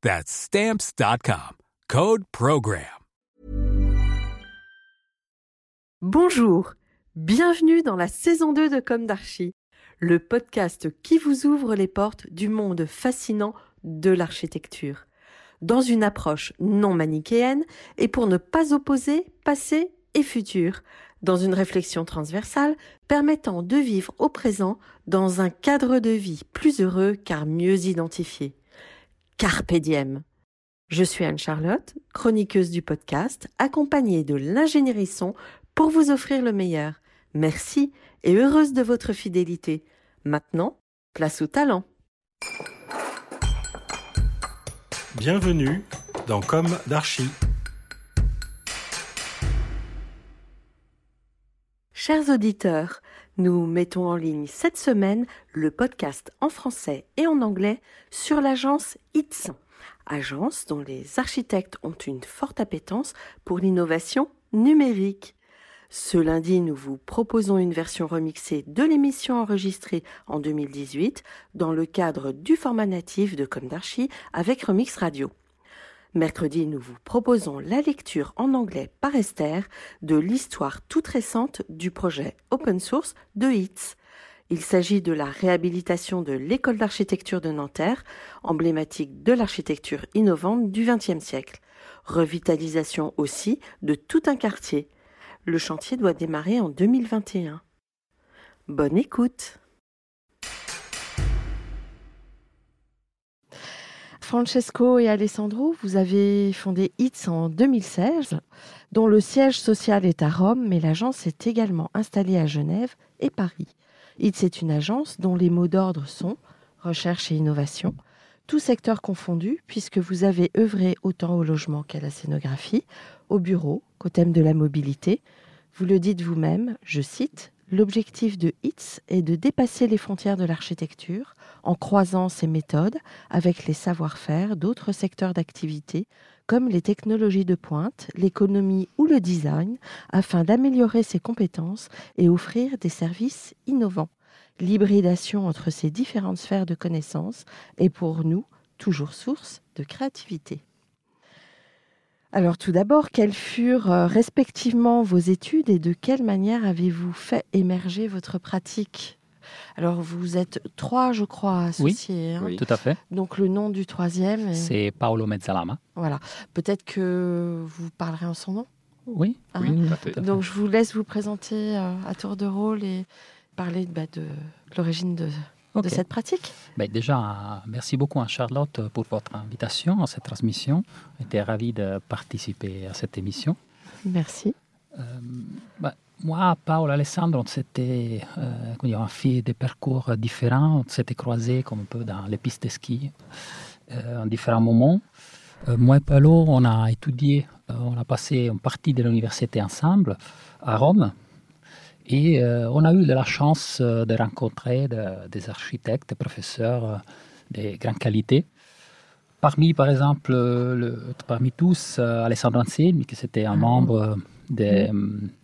That's stamps.com. Code program. Bonjour, bienvenue dans la saison 2 de Comme d'Archie, le podcast qui vous ouvre les portes du monde fascinant de l'architecture, dans une approche non manichéenne et pour ne pas opposer passé et futur, dans une réflexion transversale permettant de vivre au présent dans un cadre de vie plus heureux car mieux identifié. Carpe diem. Je suis Anne-Charlotte, chroniqueuse du podcast, accompagnée de l'ingénierie son pour vous offrir le meilleur. Merci et heureuse de votre fidélité. Maintenant, place au talent. Bienvenue dans Comme d'Archie. Chers auditeurs, nous mettons en ligne cette semaine le podcast en français et en anglais sur l'agence ITS, agence dont les architectes ont une forte appétence pour l'innovation numérique. Ce lundi, nous vous proposons une version remixée de l'émission enregistrée en 2018 dans le cadre du format natif de Comme d'Archie avec Remix Radio. Mercredi, nous vous proposons la lecture en anglais par Esther de l'histoire toute récente du projet open source de HITS. Il s'agit de la réhabilitation de l'école d'architecture de Nanterre, emblématique de l'architecture innovante du XXe siècle. Revitalisation aussi de tout un quartier. Le chantier doit démarrer en 2021. Bonne écoute Francesco et Alessandro, vous avez fondé HITS en 2016, dont le siège social est à Rome, mais l'agence est également installée à Genève et Paris. HITS est une agence dont les mots d'ordre sont recherche et innovation, tout secteur confondu, puisque vous avez œuvré autant au logement qu'à la scénographie, au bureau, qu'au thème de la mobilité. Vous le dites vous-même, je cite, L'objectif de HITS est de dépasser les frontières de l'architecture en croisant ses méthodes avec les savoir-faire d'autres secteurs d'activité comme les technologies de pointe, l'économie ou le design afin d'améliorer ses compétences et offrir des services innovants. L'hybridation entre ces différentes sphères de connaissances est pour nous toujours source de créativité. Alors tout d'abord, quelles furent euh, respectivement vos études et de quelle manière avez-vous fait émerger votre pratique? Alors vous êtes trois, je crois, associés. Oui, tout à fait. Donc le nom du troisième C'est Paolo Mezzalama. Voilà. Peut-être que vous parlerez en son nom? Oui. Hein Donc je vous laisse vous présenter euh, à tour de rôle et parler bah, de l'origine de, de cette pratique ben Déjà, merci beaucoup à Charlotte pour votre invitation à cette transmission. J'étais ravi de participer à cette émission. Merci. Euh, ben, moi, Paolo Alessandro, on s'était euh, on fait des parcours différents. On s'était croisés comme un peu dans les pistes de ski euh, en différents moments. Euh, moi et Paolo, on a étudié, euh, on a passé une partie de l'université ensemble à Rome. Et euh, on a eu de la chance euh, de rencontrer de, des architectes, des professeurs euh, de grande qualité. Parmi, par exemple, le, parmi tous, Alessandro Anselmi, qui c'était un membre de,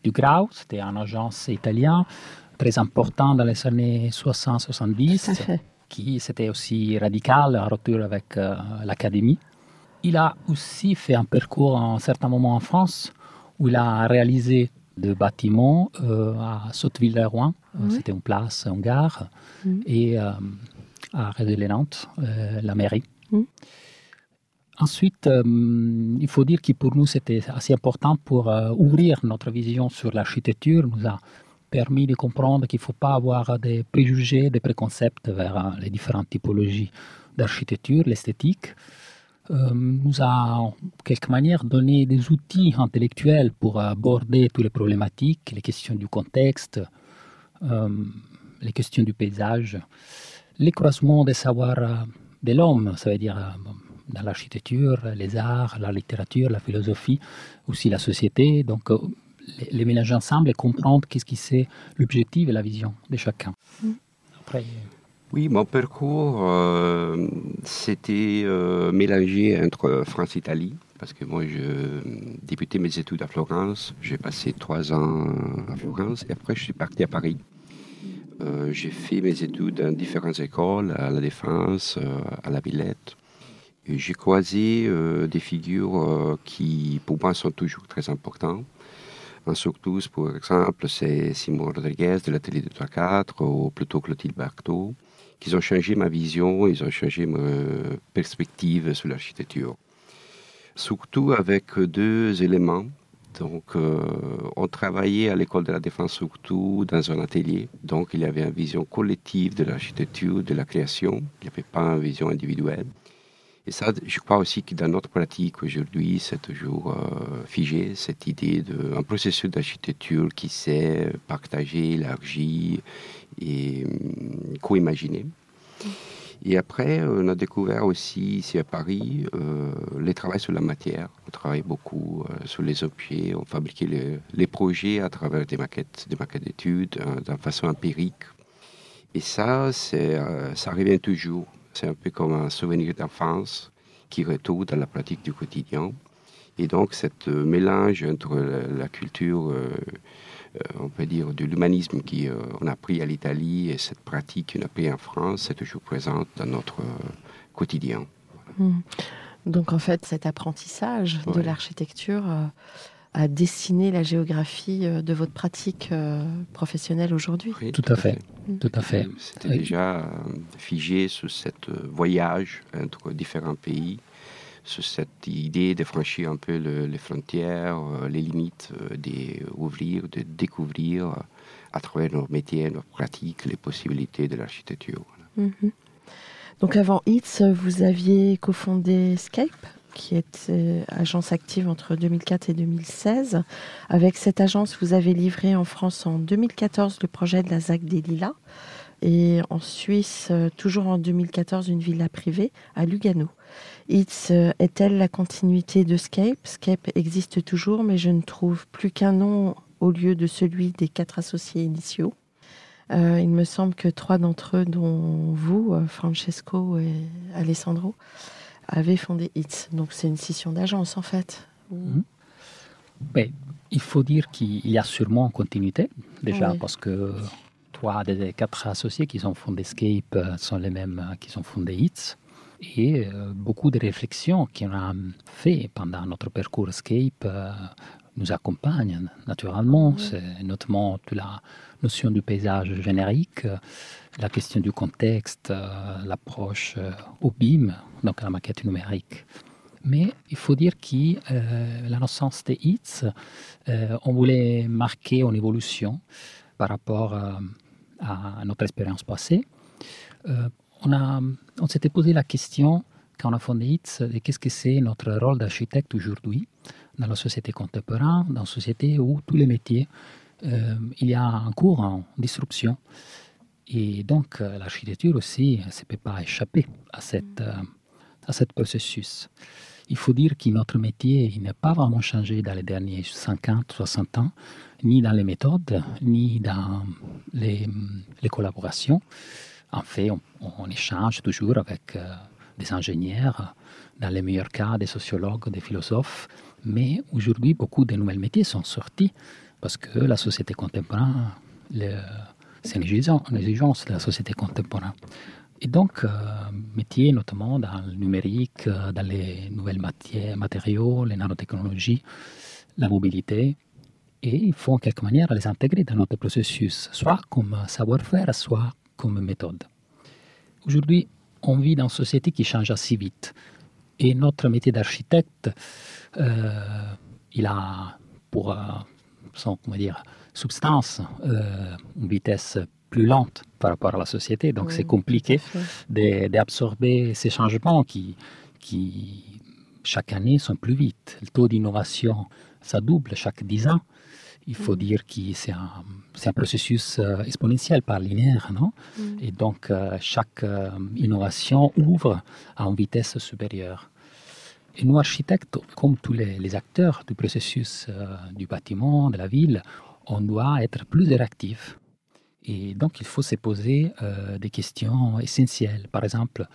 du Grau, c'était une agence italienne très important dans les années 60-70, qui c'était aussi radical en rupture avec l'académie. Il a aussi fait un parcours à un certain moment en France, où il a réalisé de bâtiments euh, à Sotteville-le-Rouen, oui. c'était une place, une gare, oui. et euh, à euh, la mairie. Oui. Ensuite, euh, il faut dire que pour nous, c'était assez important pour euh, ouvrir notre vision sur l'architecture. nous a permis de comprendre qu'il ne faut pas avoir des préjugés, des préconcepts vers euh, les différentes typologies d'architecture, l'esthétique. Nous a en quelque manière donné des outils intellectuels pour aborder toutes les problématiques, les questions du contexte, les questions du paysage, les croisements des savoirs de l'homme, ça veut dire dans l'architecture, les arts, la littérature, la philosophie, aussi la société. Donc, euh, les, les mélanger ensemble et comprendre qu'est-ce qui c'est l'objectif et la vision de chacun. Mm. Après, oui, mon parcours, euh, c'était euh, mélangé entre France et Italie, parce que moi, je débutais mes études à Florence. J'ai passé trois ans à Florence et après, je suis parti à Paris. Euh, j'ai fait mes études dans différentes écoles, à la Défense, à la Villette. J'ai croisé des figures qui, pour moi, sont toujours très importantes. surtout, pour exemple, c'est Simon Rodriguez de l'atelier de 3-4 ou plutôt Clotilde Barthaud, qui ont changé ma vision, ils ont changé ma perspective sur l'architecture. Surtout avec deux éléments. Donc, euh, on travaillait à l'école de la défense surtout dans un atelier. Donc, il y avait une vision collective de l'architecture, de la création. Il n'y avait pas une vision individuelle. Et ça, je crois aussi que dans notre pratique aujourd'hui, c'est toujours euh, figé, cette idée d'un processus d'architecture qui s'est partagé, élargi et euh, co-imaginé. Et après, on a découvert aussi ici à Paris euh, les travaux sur la matière. On travaille beaucoup euh, sur les objets, on fabriquait les, projets à travers des maquettes, des maquettes d'études, d'une façon empirique. Et ça, ça revient toujours. C'est un peu comme un souvenir d'enfance qui retourne dans la pratique du quotidien. Et donc, ce euh, mélange entre la, culture, euh, euh, on peut dire, de l'humanisme qu'on a pris à l'Italie et cette pratique qu'on a pris en France, c'est toujours présente dans notre quotidien. Hmm. Donc, en fait, cet apprentissage de l'architecture à dessiner la géographie euh, de votre pratique euh, professionnelle aujourd'hui. Oui, tout à fait. Tout à fait. C'était déjà euh, figé sur ce voyage entre différents pays, sur cette idée de franchir un peu les frontières, les limites, d'ouvrir, de découvrir à travers nos métiers, nos pratiques, les possibilités de l'architecture. Mhm. Donc avant HITS, vous aviez cofondé Skype qui est euh, agence active entre 2004 et 2016. Avec cette agence, vous avez livré en France en 2014 le projet de la ZAC des Lilas et en Suisse, euh, toujours en 2014, une villa privée à Lugano. It's euh, est-elle la continuité de Scape Scape existe toujours, mais je ne trouve plus qu'un nom au lieu de celui des quatre associés initiaux. il me semble que trois d'entre eux, dont vous, Francesco et Alessandro, avait fondé HITS. Donc c'est une scission d'agence en fait. Ben, il faut dire qu'il y a sûrement une continuité déjà parce que trois des quatre associés qui ont fondé Scape euh, sont les mêmes euh, qui ont fondé HITS. Et euh, beaucoup de réflexions qu'on a fait pendant notre parcours Scape nous accompagnent naturellement. C'est notamment toute la notion du paysage générique, la question du contexte, l'approche au BIM, donc la maquette numérique. Mais il faut dire que euh, la naissance des hits, euh, on voulait marquer une évolution par rapport euh, à notre expérience passée. On, s'était posé la question, quand on a fondé HITS, de qu'est-ce que c'est notre rôle d'architecte aujourd'hui dans la société contemporaine, dans une société où tous les métiers, il y a un cours en disruption. Et donc, l'architecture aussi ne peut pas échapper à cette, à ce processus. Il faut dire que notre métier n'a pas vraiment changé dans les derniers 50, 60 ans, ni dans les méthodes, ni dans les, collaborations. En fait, on, échange toujours avec euh, des ingénieurs, dans les meilleurs cas des sociologues, des philosophes, mais aujourd'hui, beaucoup de nouveaux métiers sont sortis parce que la société contemporaine, c'est une exigence de la société contemporaine. Et donc, euh, métiers notamment dans le numérique, euh, dans les nouvelles matières, matériaux, les nanotechnologies, la mobilité. Et il faut en quelque manière les intégrer dans notre processus, soit comme savoir-faire, soit comme méthode. Aujourd'hui, on vit dans une société qui change assez vite. Et notre métier d'architecte, euh, il a pour euh, son comment dire, substance une vitesse plus lente par rapport à la société. Donc c'est compliqué d'absorber ces changements qui, qui, chaque année, sont plus vite. Le taux d'innovation, ça double chaque 10 ans il faut mm. dire que c'est un, un, processus euh, exponentiel, pas linéaire, non? Mm. Et donc, euh, chaque euh, innovation ouvre à une vitesse supérieure. Et nous, architectes, comme tous les, acteurs du processus du bâtiment, de la ville, on doit être plus réactifs. Et donc, il faut se poser des questions essentielles. Par exemple,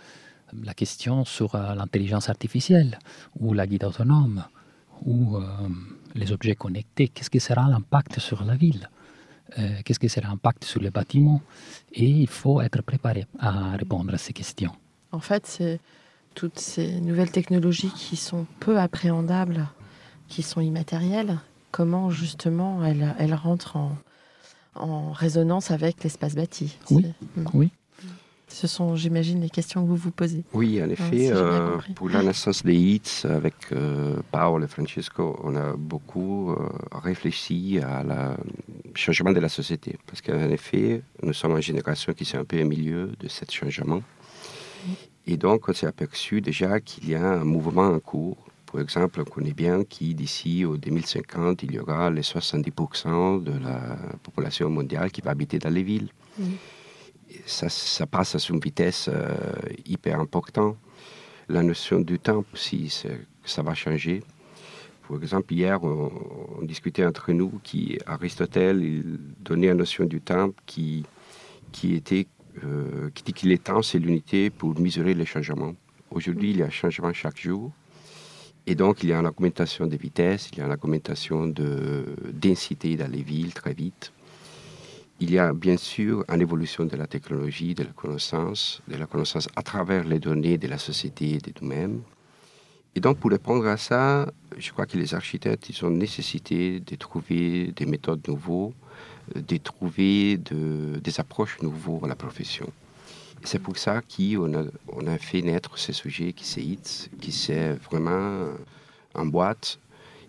la question sur l'intelligence artificielle ou la guide autonome ou les objets connectés, qu'est-ce que sera l'impact sur la ville? Euh, Qu'est-ce que sera l'impact sur les bâtiments Et il faut être préparé à répondre à ces questions. En fait, c'est toutes ces nouvelles technologies qui sont peu appréhendables, qui sont immatérielles, comment justement elles, elles rentrent en, en résonance avec l'espace bâti? Oui, oui. Ce sont, j'imagine, les questions que vous vous posez. Oui, en effet, euh, pour la naissance des hits, avec euh, Paolo et Francesco, on a beaucoup euh, réfléchi à la changement de la société. Parce qu'en effet, nous sommes une génération qui s'est un peu au milieu de ce changement. Et donc, on s'est aperçu déjà qu'il y a un mouvement en cours. Par exemple, on connaît bien qu'ici, au 2050, il y aura les 70% de la population mondiale qui va habiter dans les villes ça, passe à une vitesse euh, hyper importante. La notion du temps aussi, ça va changer. Par exemple, hier, on, discutait entre nous qu'Aristote donnait la notion du temps qui, était euh, qui dit que le temps, c'est l'unité pour mesurer les changements. Aujourd'hui, il y a un changement chaque jour. Et donc, il y a une augmentation de vitesse, il y a une augmentation de densité dans les villes très vite. Il y a bien sûr une évolution de la technologie, de la connaissance, de la connaissance à travers les données de la société et de nous-mêmes. Et donc, pour répondre à ça, je crois que les architectes, ils ont nécessité de trouver des méthodes nouvelles, de trouver des approches nouvelles à la profession. C'est pour ça qu'on a, fait naître ce sujet qui c'est qui c'est vraiment en boîte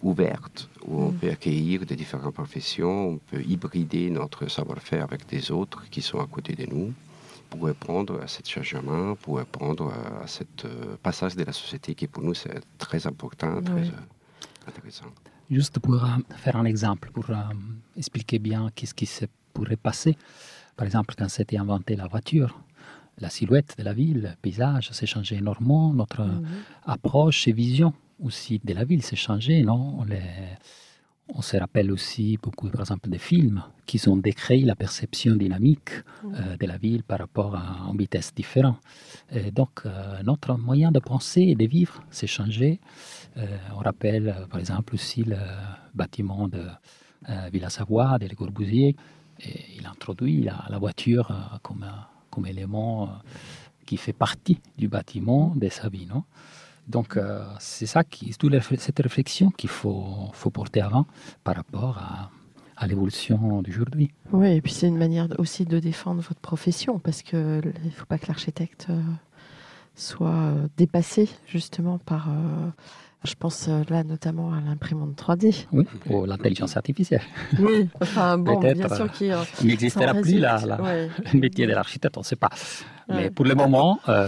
ouverte, où on mm. peut accueillir des différentes professions, on peut hybrider notre savoir-faire avec des autres qui sont à côté de nous pour répondre à ce changement, pour répondre à ce euh, passage de la société qui pour nous c'est très important, très euh, intéressant. Juste pour euh, faire un exemple, pour expliquer bien qu'est-ce qui se pourrait passer. Par exemple, quand s'était inventée la voiture, la silhouette de la ville, le paysage s'est changé énormément, notre mm-hmm. approche et vision aussi de la ville s'est changé, non? On, on, se rappelle aussi beaucoup, par exemple, des films qui ont décrit la perception dynamique euh, de la ville par rapport à une vitesse différente. donc, euh, notre moyen de penser et de vivre s'est changé. Euh, on rappelle, par exemple, aussi le bâtiment de Villa Savoie, de Le Corbusier. Et il introduit la, la voiture comme, comme élément qui fait partie du bâtiment de sa vie. Non? Donc, euh, c'est ça, qui, toute cette réflexion qu'il faut, faut porter avant par rapport à, à l'évolution d'aujourd'hui. Oui, et puis c'est une manière aussi de défendre votre profession, parce qu'il ne faut pas que l'architecte euh, soit euh, dépassé justement par je pense là notamment à l'imprimante 3D. Oui, ou l'intelligence artificielle. Oui, enfin bon, bien sûr qu'il euh, n'existera plus la, le métier de l'architecte, on ne sait pas. Mais pour le moment, euh,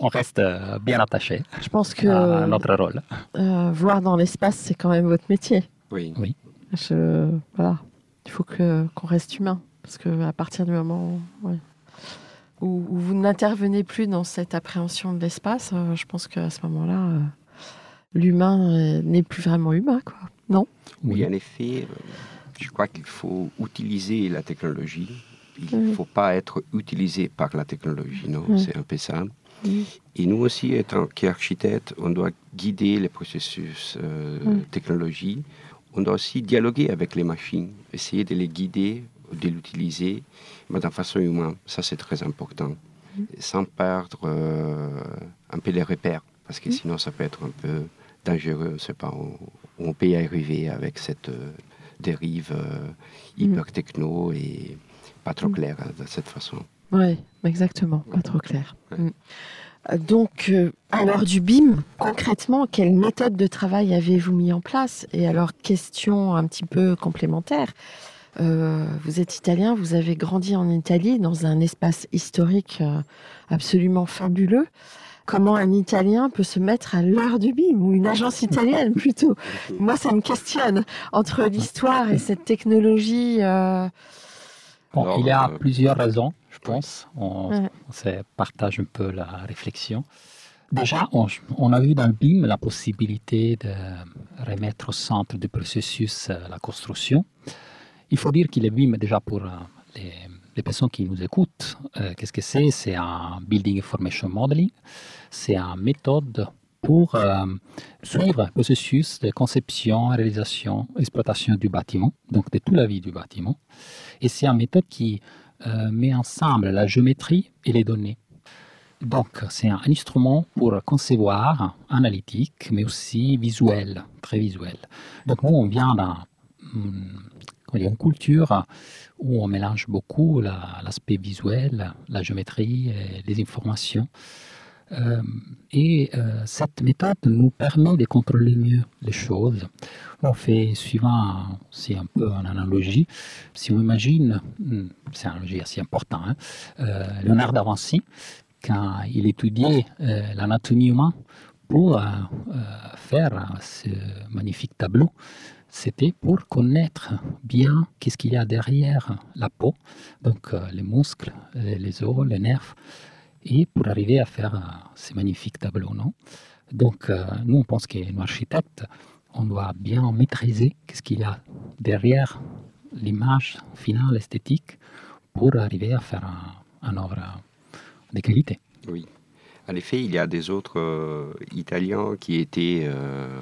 on reste bien attaché Je pense que, à notre rôle. voir dans l'espace, c'est quand même votre métier. Oui. oui. Je, voilà. Il faut que, qu'on reste humain. Parce qu'à partir du moment où, où, vous n'intervenez plus dans cette appréhension de l'espace, je pense qu'à ce moment-là l'humain euh, n'est plus vraiment humain, quoi. Non? Oui, en effet, euh, je crois qu'il faut utiliser la technologie. Il ne faut pas être utilisé par la technologie, non C'est un peu ça. Et nous aussi, étant qu'architectes, on doit guider les processus euh, technologie. On doit aussi dialoguer avec les machines, essayer de les guider, de l'utiliser, mais d'une façon humaine. Ça, c'est très important. Sans perdre un peu les repères, parce que sinon, ça peut être un peu dangereux. C'est pas où, on peut y arriver avec cette euh, dérive euh, hyper techno et pas trop mm. claire hein, de cette façon. Oui, exactement, pas trop clair. Mm. Donc, euh, à l'heure du BIM, concrètement, quelle méthode de travail avez-vous mis en place? Et alors, question un petit peu complémentaire. Euh, vous êtes italien, vous avez grandi en Italie dans un espace historique euh, absolument fabuleux. Comment un Italien peut se mettre à l'heure du BIM ou une agence italienne plutôt? Moi, ça me questionne entre l'histoire et cette technologie. Bon, il y a plusieurs raisons je pense. On, se partage un peu la réflexion. Déjà, on, a vu dans le BIM la possibilité de remettre au centre du processus euh, la construction. Il faut dire qu'il est BIM déjà pour euh, les, personnes qui nous écoutent. Euh, qu'est-ce que c'est? C'est un Building Information Modeling. C'est une méthode pour suivre le processus de conception, réalisation, exploitation du bâtiment, donc de toute la vie du bâtiment. Et c'est une méthode qui euh, met ensemble la géométrie et les données. Donc, c'est un instrument pour concevoir analytique, mais aussi visuel, très visuel. Donc, nous, on vient d'une culture où on mélange beaucoup l'aspect visuel, la géométrie et les informations. Euh, et euh, cette méthode nous permet de contrôler mieux les choses. On fait suivant, c'est un peu une analogie. Si on imagine, hmm, c'est une analogie assez importante, hein, euh, Léonard da Vinci, quand il étudiait l'anatomie humaine pour faire ce magnifique tableau, c'était pour connaître bien qu'est-ce qu'il y a derrière la peau, donc les muscles, les os, les nerfs et pour arriver à faire euh, ces magnifiques tableaux. Non? Donc, euh, nous, on pense qu'un architecte, on doit bien maîtriser ce qu'il y a derrière l'image finale esthétique pour arriver à faire un, œuvre de qualité. Oui. En effet, il y a des autres euh, Italiens qui étaient euh,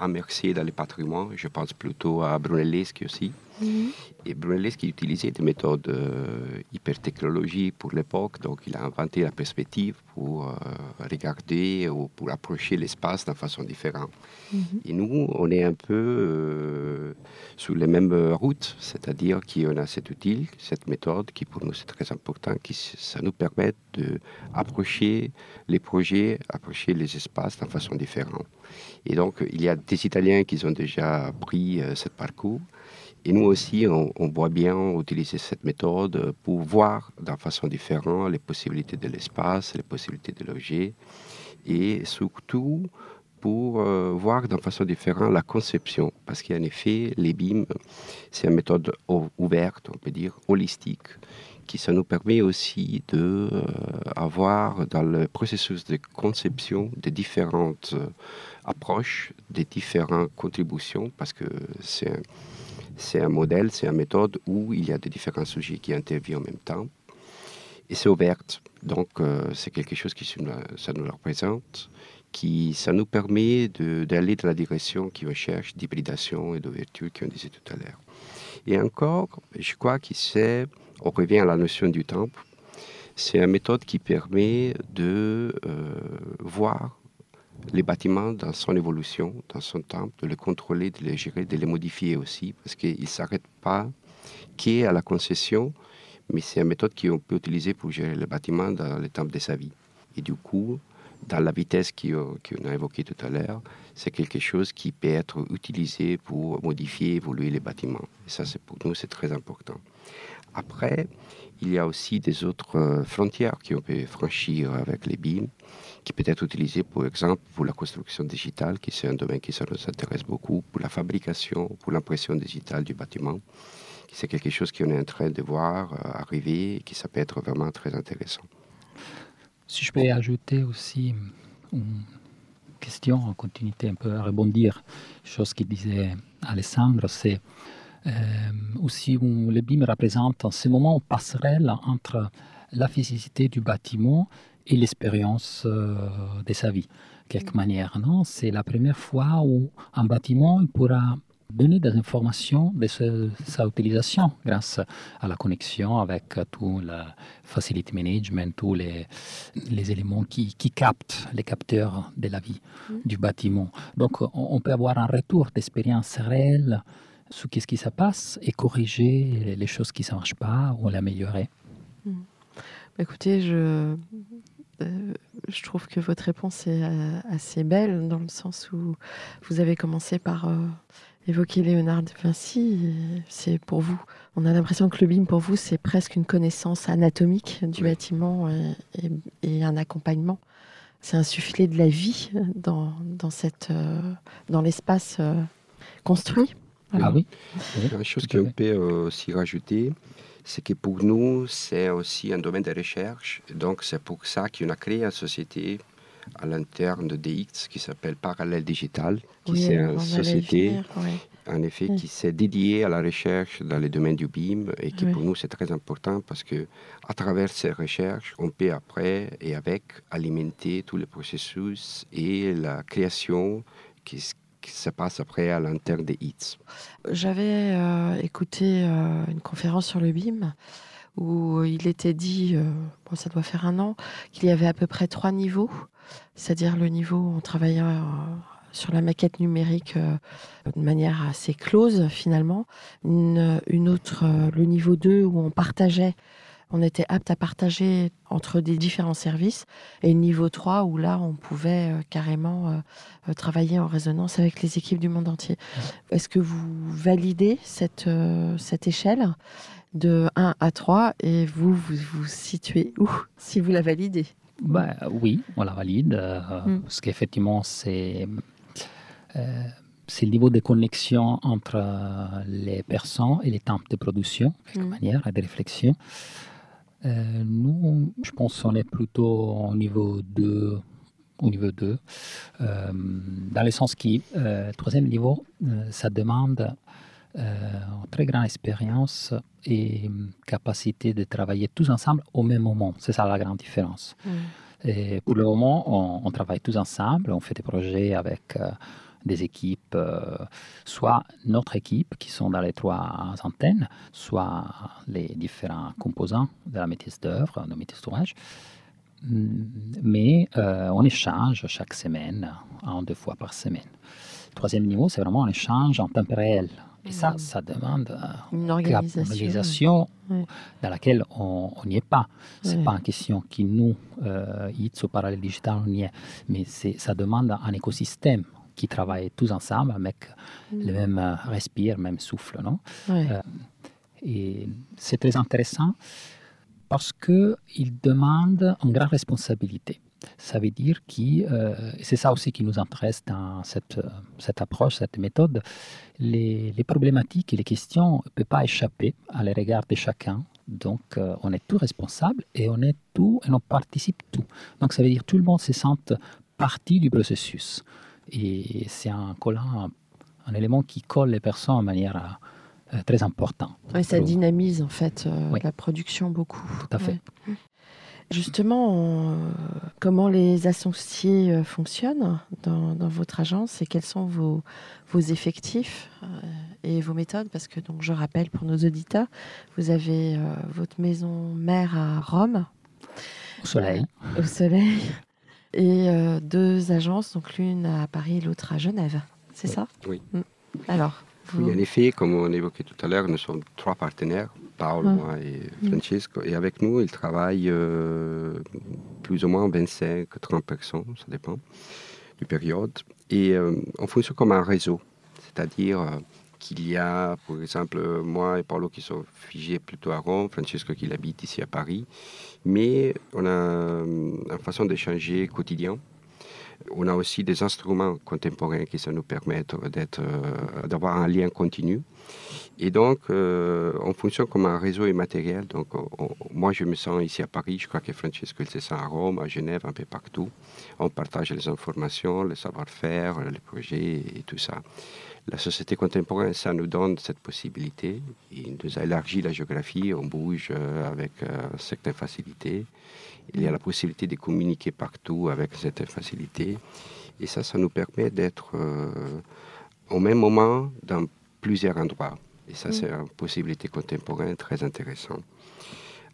immersés dans les patrimoines. Je pense plutôt à Brunelleschi aussi. Mhm. Et Brunelleschi utilisait des méthodes euh, hyper technologiques pour l'époque, donc il a inventé la perspective pour euh, regarder ou pour approcher l'espace d'une façon différente. Mhm. Et nous, on est un peu euh, sur les mêmes routes, c'est-à-dire qu'on a cet outil, cette méthode qui pour nous c'est très important, qui ça nous permet d'approcher les projets, approcher les espaces d'une façon différente. Et donc, il y a des Italiens qui ont déjà pris ce parcours. Et nous aussi, on, voit bien utiliser cette méthode pour voir d'une façon différente les possibilités de l'espace, les possibilités de l'objet, et surtout pour euh, voir d'une façon différente la conception. Parce qu'en effet, les BIM, c'est une méthode ouverte, on peut dire, holistique, qui ça nous permet aussi d'avoir euh, dans le processus de conception des différentes euh, approches, des différentes contributions, parce que c'est c'est un modèle, c'est une méthode où il y a des différents sujets qui interviennent en même temps. Et c'est ouvert. Donc, euh, c'est quelque chose qui ça nous représente, qui ça nous permet d'aller dans la direction qui recherche d'hybridation et d'ouverture, qu'on disait tout à l'heure. Et encore, je crois qu'il c'est, on revient à la notion du temple, c'est une méthode qui permet de euh, voir les bâtiments dans son évolution, dans son temps, de les contrôler, de les gérer, de les modifier aussi, parce qu'ils ne s'arrêtent pas qu'à la concession, mais c'est une méthode qu'on peut utiliser pour gérer le bâtiment dans temps de sa vie. Et du coup, dans la vitesse qu'on a évoquée tout à l'heure, c'est quelque chose qui peut être utilisé pour modifier, évoluer les bâtiments. Et ça, pour nous, c'est très important. Après, il y a aussi des autres euh, frontières qu'on peut franchir avec les BIM qui peut être utilisé, par exemple, pour la construction digitale, qui c'est un domaine qui nous intéresse beaucoup, pour la fabrication, pour l'impression digitale du bâtiment. C'est quelque chose qu'on est en train de voir euh, arriver et qui ça peut être vraiment très intéressant. Si je peux ajouter aussi une question en continuité, un peu à rebondir, chose qu'il disait Alessandro, c'est euh, aussi où le BIM représente en ce moment une passerelle entre la physicité du bâtiment et l'expérience euh, de sa vie, quelque mm. manière. Non? C'est la première fois où un bâtiment pourra donner des informations de sa utilisation grâce à la connexion avec tout le facility management, tous les, les éléments qui, qui, captent les capteurs de la vie mm. du bâtiment. Donc on, peut avoir un retour d'expérience réelle sur ce qui se passe et corriger les choses qui ne marchent pas ou l'améliorer. Mm. Écoutez, je, je trouve que votre réponse est euh, assez belle dans le sens où vous avez commencé par euh, évoquer Léonard de Vinci. C'est pour vous, on a l'impression que le BIM pour vous, c'est presque une connaissance anatomique du Oui. bâtiment et, et- et un accompagnement. C'est insuffler de la vie dans, dans, cette, euh, dans l'espace euh, construit. Ah oui, Une chose Tout à qu'on fait. peut euh, aussi rajouter, c'est que pour nous, c'est aussi un domaine de recherche. Donc, c'est pour ça qu'on a créé une société à l'interne de DX qui s'appelle Parallèle Digital, qui Oui, c'est une société, en effet, Oui. qui s'est dédiée à la recherche dans les domaines du BIM et qui Oui. pour nous, c'est très important parce que à travers ces recherches, on peut après et avec alimenter tous les processus et la création qui, qui se passe après à l'interne des HITS. J'avais euh, écouté euh, une conférence sur le BIM où il était dit, euh, bon, ça doit faire un an, qu'il y avait à peu près trois niveaux, c'est-à-dire le niveau où on travaillait sur la maquette numérique de manière assez close finalement, une, autre, le niveau 2 où on partageait, on était apte à partager entre des différents services, et niveau 3 où là on pouvait euh, carrément euh, euh, travailler en résonance avec les équipes du monde entier. Est-ce que vous validez cette, cette échelle de 1 à 3 et vous vous, vous situez où si vous la validez? Ben, oui, on la valide, euh, Mm. parce qu'effectivement, c'est euh, c'est le niveau de connexion entre les personnes et les temps de production, de quelque Mm. manière, et de réflexion. Euh, nous, je pense qu'on est plutôt au niveau 2, au niveau 2 euh, dans le sens qui, euh, troisième niveau, ça demande une très grande expérience et capacité de travailler tous ensemble au même moment. C'est ça la grande différence. Et pour le moment, on, on travaille tous ensemble, on fait des projets avec des équipes, euh, soit notre équipe qui sont dans les trois antennes, soit les différents composants de la maîtrise d'œuvre, de maîtrise d'ouvrage. Mm, Mais euh, on échange chaque semaine, en deux fois par semaine. Troisième niveau, c'est vraiment un échange en temps réel. Et ça, Mm. ça demande euh, Une organisation. une organisation dans laquelle on n'y est pas. C'est Ouais. pas une question qui nous, euh, ITS au parallèle digital, on y est. Mais ça demande un écosystème qui travaille tous ensemble avec le même euh, respire, même souffle. Non? Ouais. Euh, et c'est très intéressant parce qu'il demande une grande responsabilité. Ça veut dire que euh, c'est ça aussi qui nous intéresse dans cette, cette approche, cette méthode. Les, les problématiques et les questions ne peuvent pas échapper à les regards de chacun. Donc, euh, on est tous responsables et on est tout et on participe tout. Donc, ça veut dire que tout le monde se sente partie du processus. Et c'est un collant, un, un élément qui colle les personnes de manière euh, très importante. Ouais, ça Pour- dynamise en fait euh, Oui. la production beaucoup. Tout à fait. Ouais. Justement, on- comment les associés euh, fonctionnent dans, dans votre agence et quels sont vos, vos effectifs euh, et vos méthodes? Parce que donc je rappelle pour nos auditeurs, vous avez euh, votre maison mère à Rome, Au soleil. au Soleil, et euh, deux agences, donc l'une à Paris et l'autre à Genève. C'est Oui. ça? Oui. Mm. Alors, vous- Oui, en effet, comme on évoquait tout à l'heure, nous sommes trois partenaires, Paolo, Ah. moi et Mm. Francesco. Et avec nous, ils travaillent euh, plus ou moins 25-30 personnes, ça dépend du période. Et euh, on fonctionne comme un réseau, c'est-à-dire euh, qu'il y a, par exemple, euh, moi et Paolo qui sont figés plutôt à Rome, Francesco qui habite ici à Paris. Mais on a euh, une façon d'échanger quotidien. On a aussi des instruments contemporains qui ça nous permettent d'être, euh, d'avoir un lien continu. Et donc, euh, on fonctionne comme un réseau immatériel. Donc, on- on- moi, je me sens ici à Paris. Je crois que Francesco, il se sent à Rome, à Genève, un peu partout. On partage les informations, le savoir-faire, les projets et tout ça. La société contemporaine, ça nous donne cette possibilité. Il nous a élargi la géographie. On bouge euh, avec euh, certaines facilités. Il y a la possibilité de communiquer partout avec cette facilité. Et ça, ça nous permet d'être euh, au même moment dans plusieurs endroits. Et ça, Mm. c'est une possibilité contemporaine très intéressante.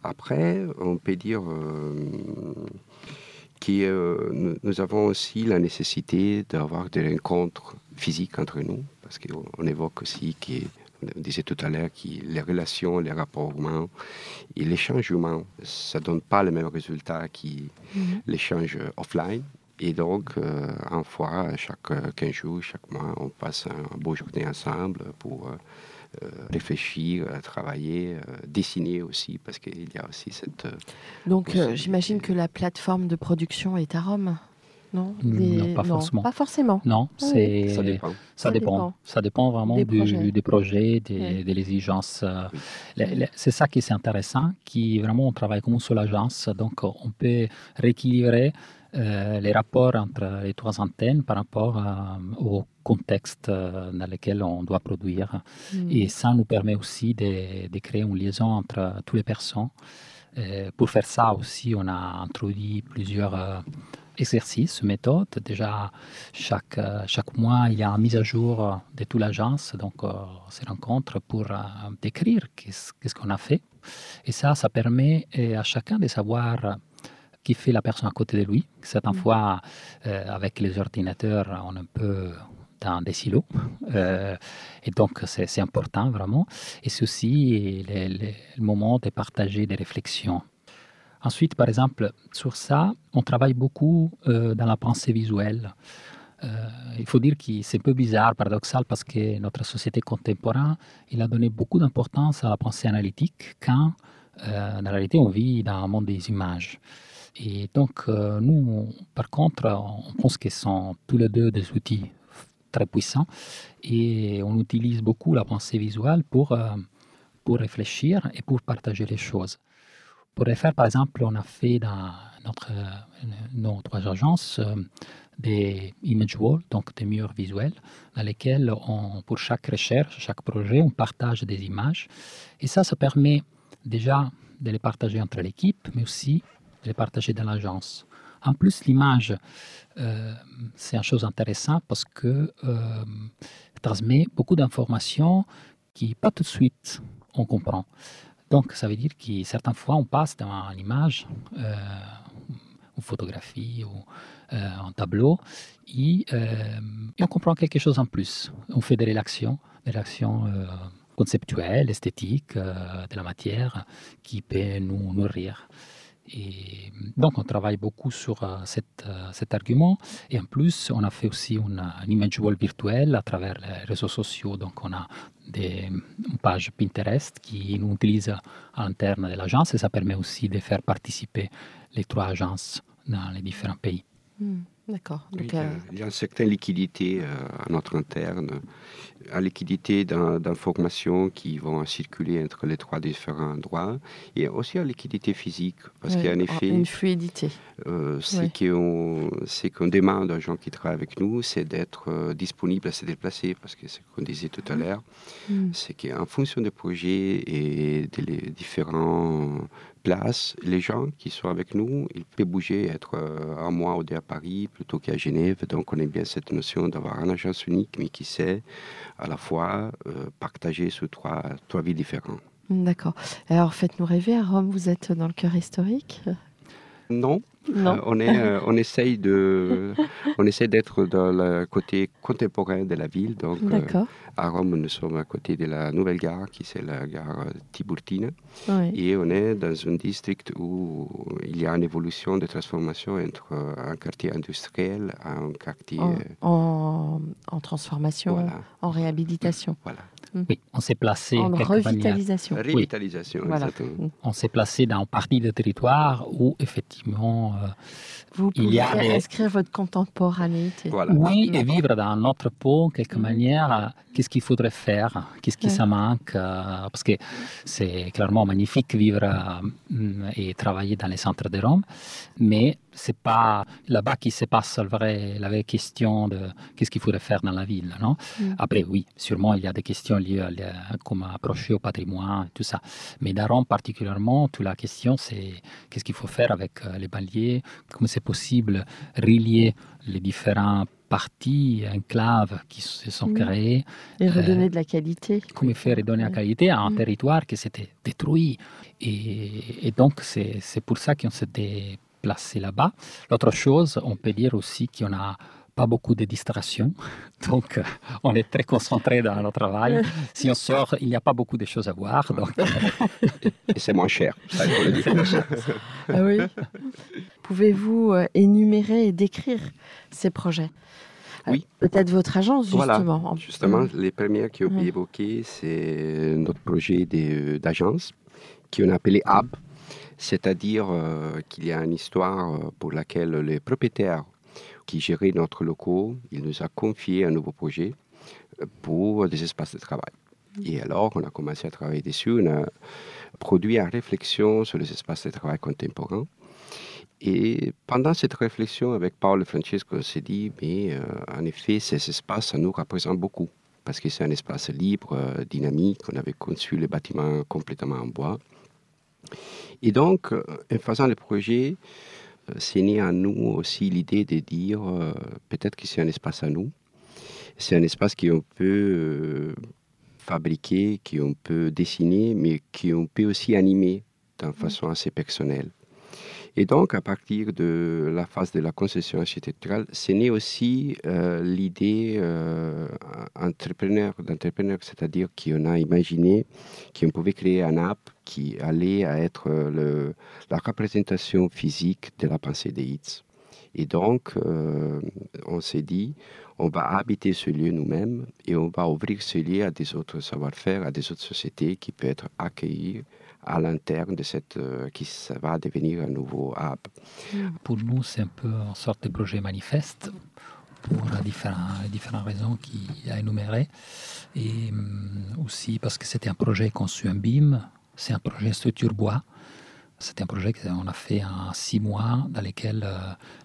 Après, on peut dire euh, que nous, nous avons aussi la nécessité d'avoir des rencontres physiques entre nous, parce qu'on on évoque aussi que On disait tout à l'heure que les relations, les rapports humains et l'échange humain, ça ne donne pas le même résultat que Mhm. l'échange offline. Et donc, euh, une fois, chaque 15 jours, chaque mois, on passe un beau journée ensemble pour euh, euh, réfléchir, euh, travailler, euh, dessiner aussi, parce qu'il y a aussi cette... euh, Donc, euh, j'imagine que la plateforme de production est à Rome, non non, pas forcément. Pas forcément. Non, Ah oui. c'est ça dépend. Ça Ça dépend. dépend. Ça dépend vraiment Des du- projets. des projets, des, l'exigence. euh, Oui. C'est ça qui est intéressant, qui vraiment on travaille comme une seule agence, donc on peut rééquilibrer euh, les rapports entre les trois antennes par rapport à- au contexte euh, dans lequel on doit produire. Mm. Et ça nous permet aussi de, de créer une liaison entre toutes les personnes. Euh, pour faire ça aussi, on a introduit plusieurs exercices, méthodes. Déjà, chaque, euh, chaque mois, il y a une mise à jour de toute l'agence, donc euh, on se rencontre pour euh, décrire qu'est-ce qu'on a fait. Et ça, ça permet à chacun de savoir qui fait la personne à côté de lui. Certaines Mm. fois, euh, avec les ordinateurs, on est un peu dans des silos. Euh, et donc, c'est important vraiment. Et c'est aussi le, le- le moment de partager des réflexions. Ensuite, par exemple, sur ça, on travaille beaucoup euh, dans la pensée visuelle. Euh, il faut dire que c'est un peu bizarre, paradoxal, parce que notre société contemporaine, il a donné beaucoup d'importance à la pensée analytique quand, euh, dans la réalité, on vit dans un monde des images. Et donc, euh, nous, par contre, on pense qu'ils sont tous les deux des outils très puissants et on utilise beaucoup la pensée visuelle pour, pour réfléchir et pour partager les choses. Pour le faire, par exemple, on a fait dans notre, euh, nos trois agences euh, des image walls, donc des murs visuels, dans lesquels, pour chaque recherche, chaque projet, on partage des images. Et ça, ça permet déjà de les partager entre l'équipe, mais aussi de les partager dans l'agence. En plus, l'image, euh, c'est une chose intéressante parce que euh, transmet beaucoup d'informations qui, pas tout de suite, on comprend. Donc, ça veut dire que certaines fois, on passe dans une image, euh, une photographie ou euh, un tableau, et, euh, et on comprend quelque chose en plus. On fait des réactions, des réactions euh, conceptuelles, esthétiques, euh, de la matière, qui peut nous nourrir. Donc, on travaille beaucoup sur euh, cet, euh, cet argument. Et en plus, on a fait aussi une, une image wall virtuelle à travers les réseaux sociaux. Donc, on a une page Pinterest qui nous utilise à l'interne de l'agence et ça permet aussi de faire participer les trois agences dans les différents pays. Mm. D'accord. Donc, y a, euh, il y a une certaine liquidité euh, à notre interne, une liquidité d'in- d'informations qui vont circuler entre les trois différents endroits, et aussi une liquidité physique, parce ouais, qu'en en- effet, Une fluidité. euh, ce Ouais. qu'on demande aux gens qui travaillent avec nous, c'est d'être disponible à se déplacer, parce que c'est ce qu'on disait tout à l'heure, Mm. c'est qu'en fonction des projets et des différentes places, les gens qui sont avec nous, ils peuvent bouger, être euh, un mois ou deux à Paris plutôt qu'à Genève. Donc on aime bien cette notion d'avoir une agence unique, mais qui sait à la fois euh, partager sur trois, trois vies différentes. D'accord. Alors, faites-nous rêver. À Rome, vous êtes dans le cœur historique? Non, Non. Euh, on, est, euh, on essaye de, on essaie d'être dans le côté contemporain de la ville. Donc, euh, à Rome, nous sommes à côté de la nouvelle gare, qui c'est la gare Tiburtina. Et on est dans un district où il y a une évolution de transformation entre un quartier industriel à un quartier. En, en- en transformation, voilà. en réhabilitation, voilà. Oui, on s'est placé en quelque manière. revitalisation. Revitalisation, Voilà. exactement. On s'est placé dans une partie du territoire où effectivement euh, Vous Il pouvez y a des- inscrire votre contemporanéité. Voilà. Oui, et vivre dans notre peau, quelque Mhm. manière, euh, qu'est-ce qu'il faudrait faire, qu'est-ce qui Ouais. ça manque, euh, parce que c'est clairement magnifique vivre euh, et travailler dans les centres de Rome, mais c'est pas là-bas qui se passe la vraie, la vraie question de qu'est-ce qu'il faudrait faire dans la ville, non? Mm. Après, oui, sûrement il y a des questions liées à, la- comme approcher au patrimoine, tout ça, mais dans Rome particulièrement, toute la question c'est qu'est-ce qu'il faut faire avec les banlieues, comment c'est possible relier les différents parties, enclaves qui se sont Mhm. créées, Et redonner de la qualité. comment faire et donner la qualité à un Mhm. territoire qui s'était détruit. Et, et donc, c'est c'est pour ça qu'on s'était placé là-bas. L'autre chose, on peut dire aussi qu'on a pas beaucoup de distractions, donc euh, on est très concentré dans notre travail. Si on sort, il n'y a pas beaucoup de choses à voir. Donc... Et c'est moins cher. ah oui. Pouvez-vous euh, énumérer et décrire ces projets? Euh, oui. Peut-être votre agence, justement. Voilà. Justement, les premières qui ont été évoquées, c'est notre projet d'agence qu'on a appelé Hub, c'est-à-dire qu'il y a une histoire pour laquelle les propriétaires qui gérait notre locaux, il nous a confié un nouveau projet euh, pour des espaces de travail. Et alors, on a commencé à travailler dessus. On a produit une réflexion sur les espaces de travail contemporains. Et pendant cette réflexion avec Paul et Francesco, on s'est dit, mais euh, en effet, ces espaces, ça nous représente beaucoup. Parce que c'est un espace libre, euh, dynamique. On avait conçu le bâtiment complètement en bois. Et donc, en faisant le projet, c'est né en nous aussi l'idée de dire euh, peut-être que c'est un espace à nous. C'est un espace qu'on peut euh, fabriquer, qu'on peut dessiner, mais qu'on peut aussi animer d'une façon assez personnelle. Et donc, à partir de la phase de la concession architecturale, c'est né aussi euh, l'idée euh, entrepreneur, d'entrepreneur, c'est-à-dire qu'on a imaginé qu'on pouvait créer un app qui allait être le, la représentation physique de la pensée des hits. Et donc, euh, on s'est dit, on va habiter ce lieu nous-mêmes et on va ouvrir ce lieu à des autres savoir-faire, à des autres sociétés qui peuvent être accueillies à l'interne de cette euh, qui va devenir un nouveau hub. Pour nous, c'est un peu une sorte de projet manifeste pour différentes, différentes raisons qu'il a énumérées. Et hum, aussi parce que c'était un projet conçu en BIM, c'est un projet structure bois. C'était un projet qu'on a fait en six mois, dans lequel euh,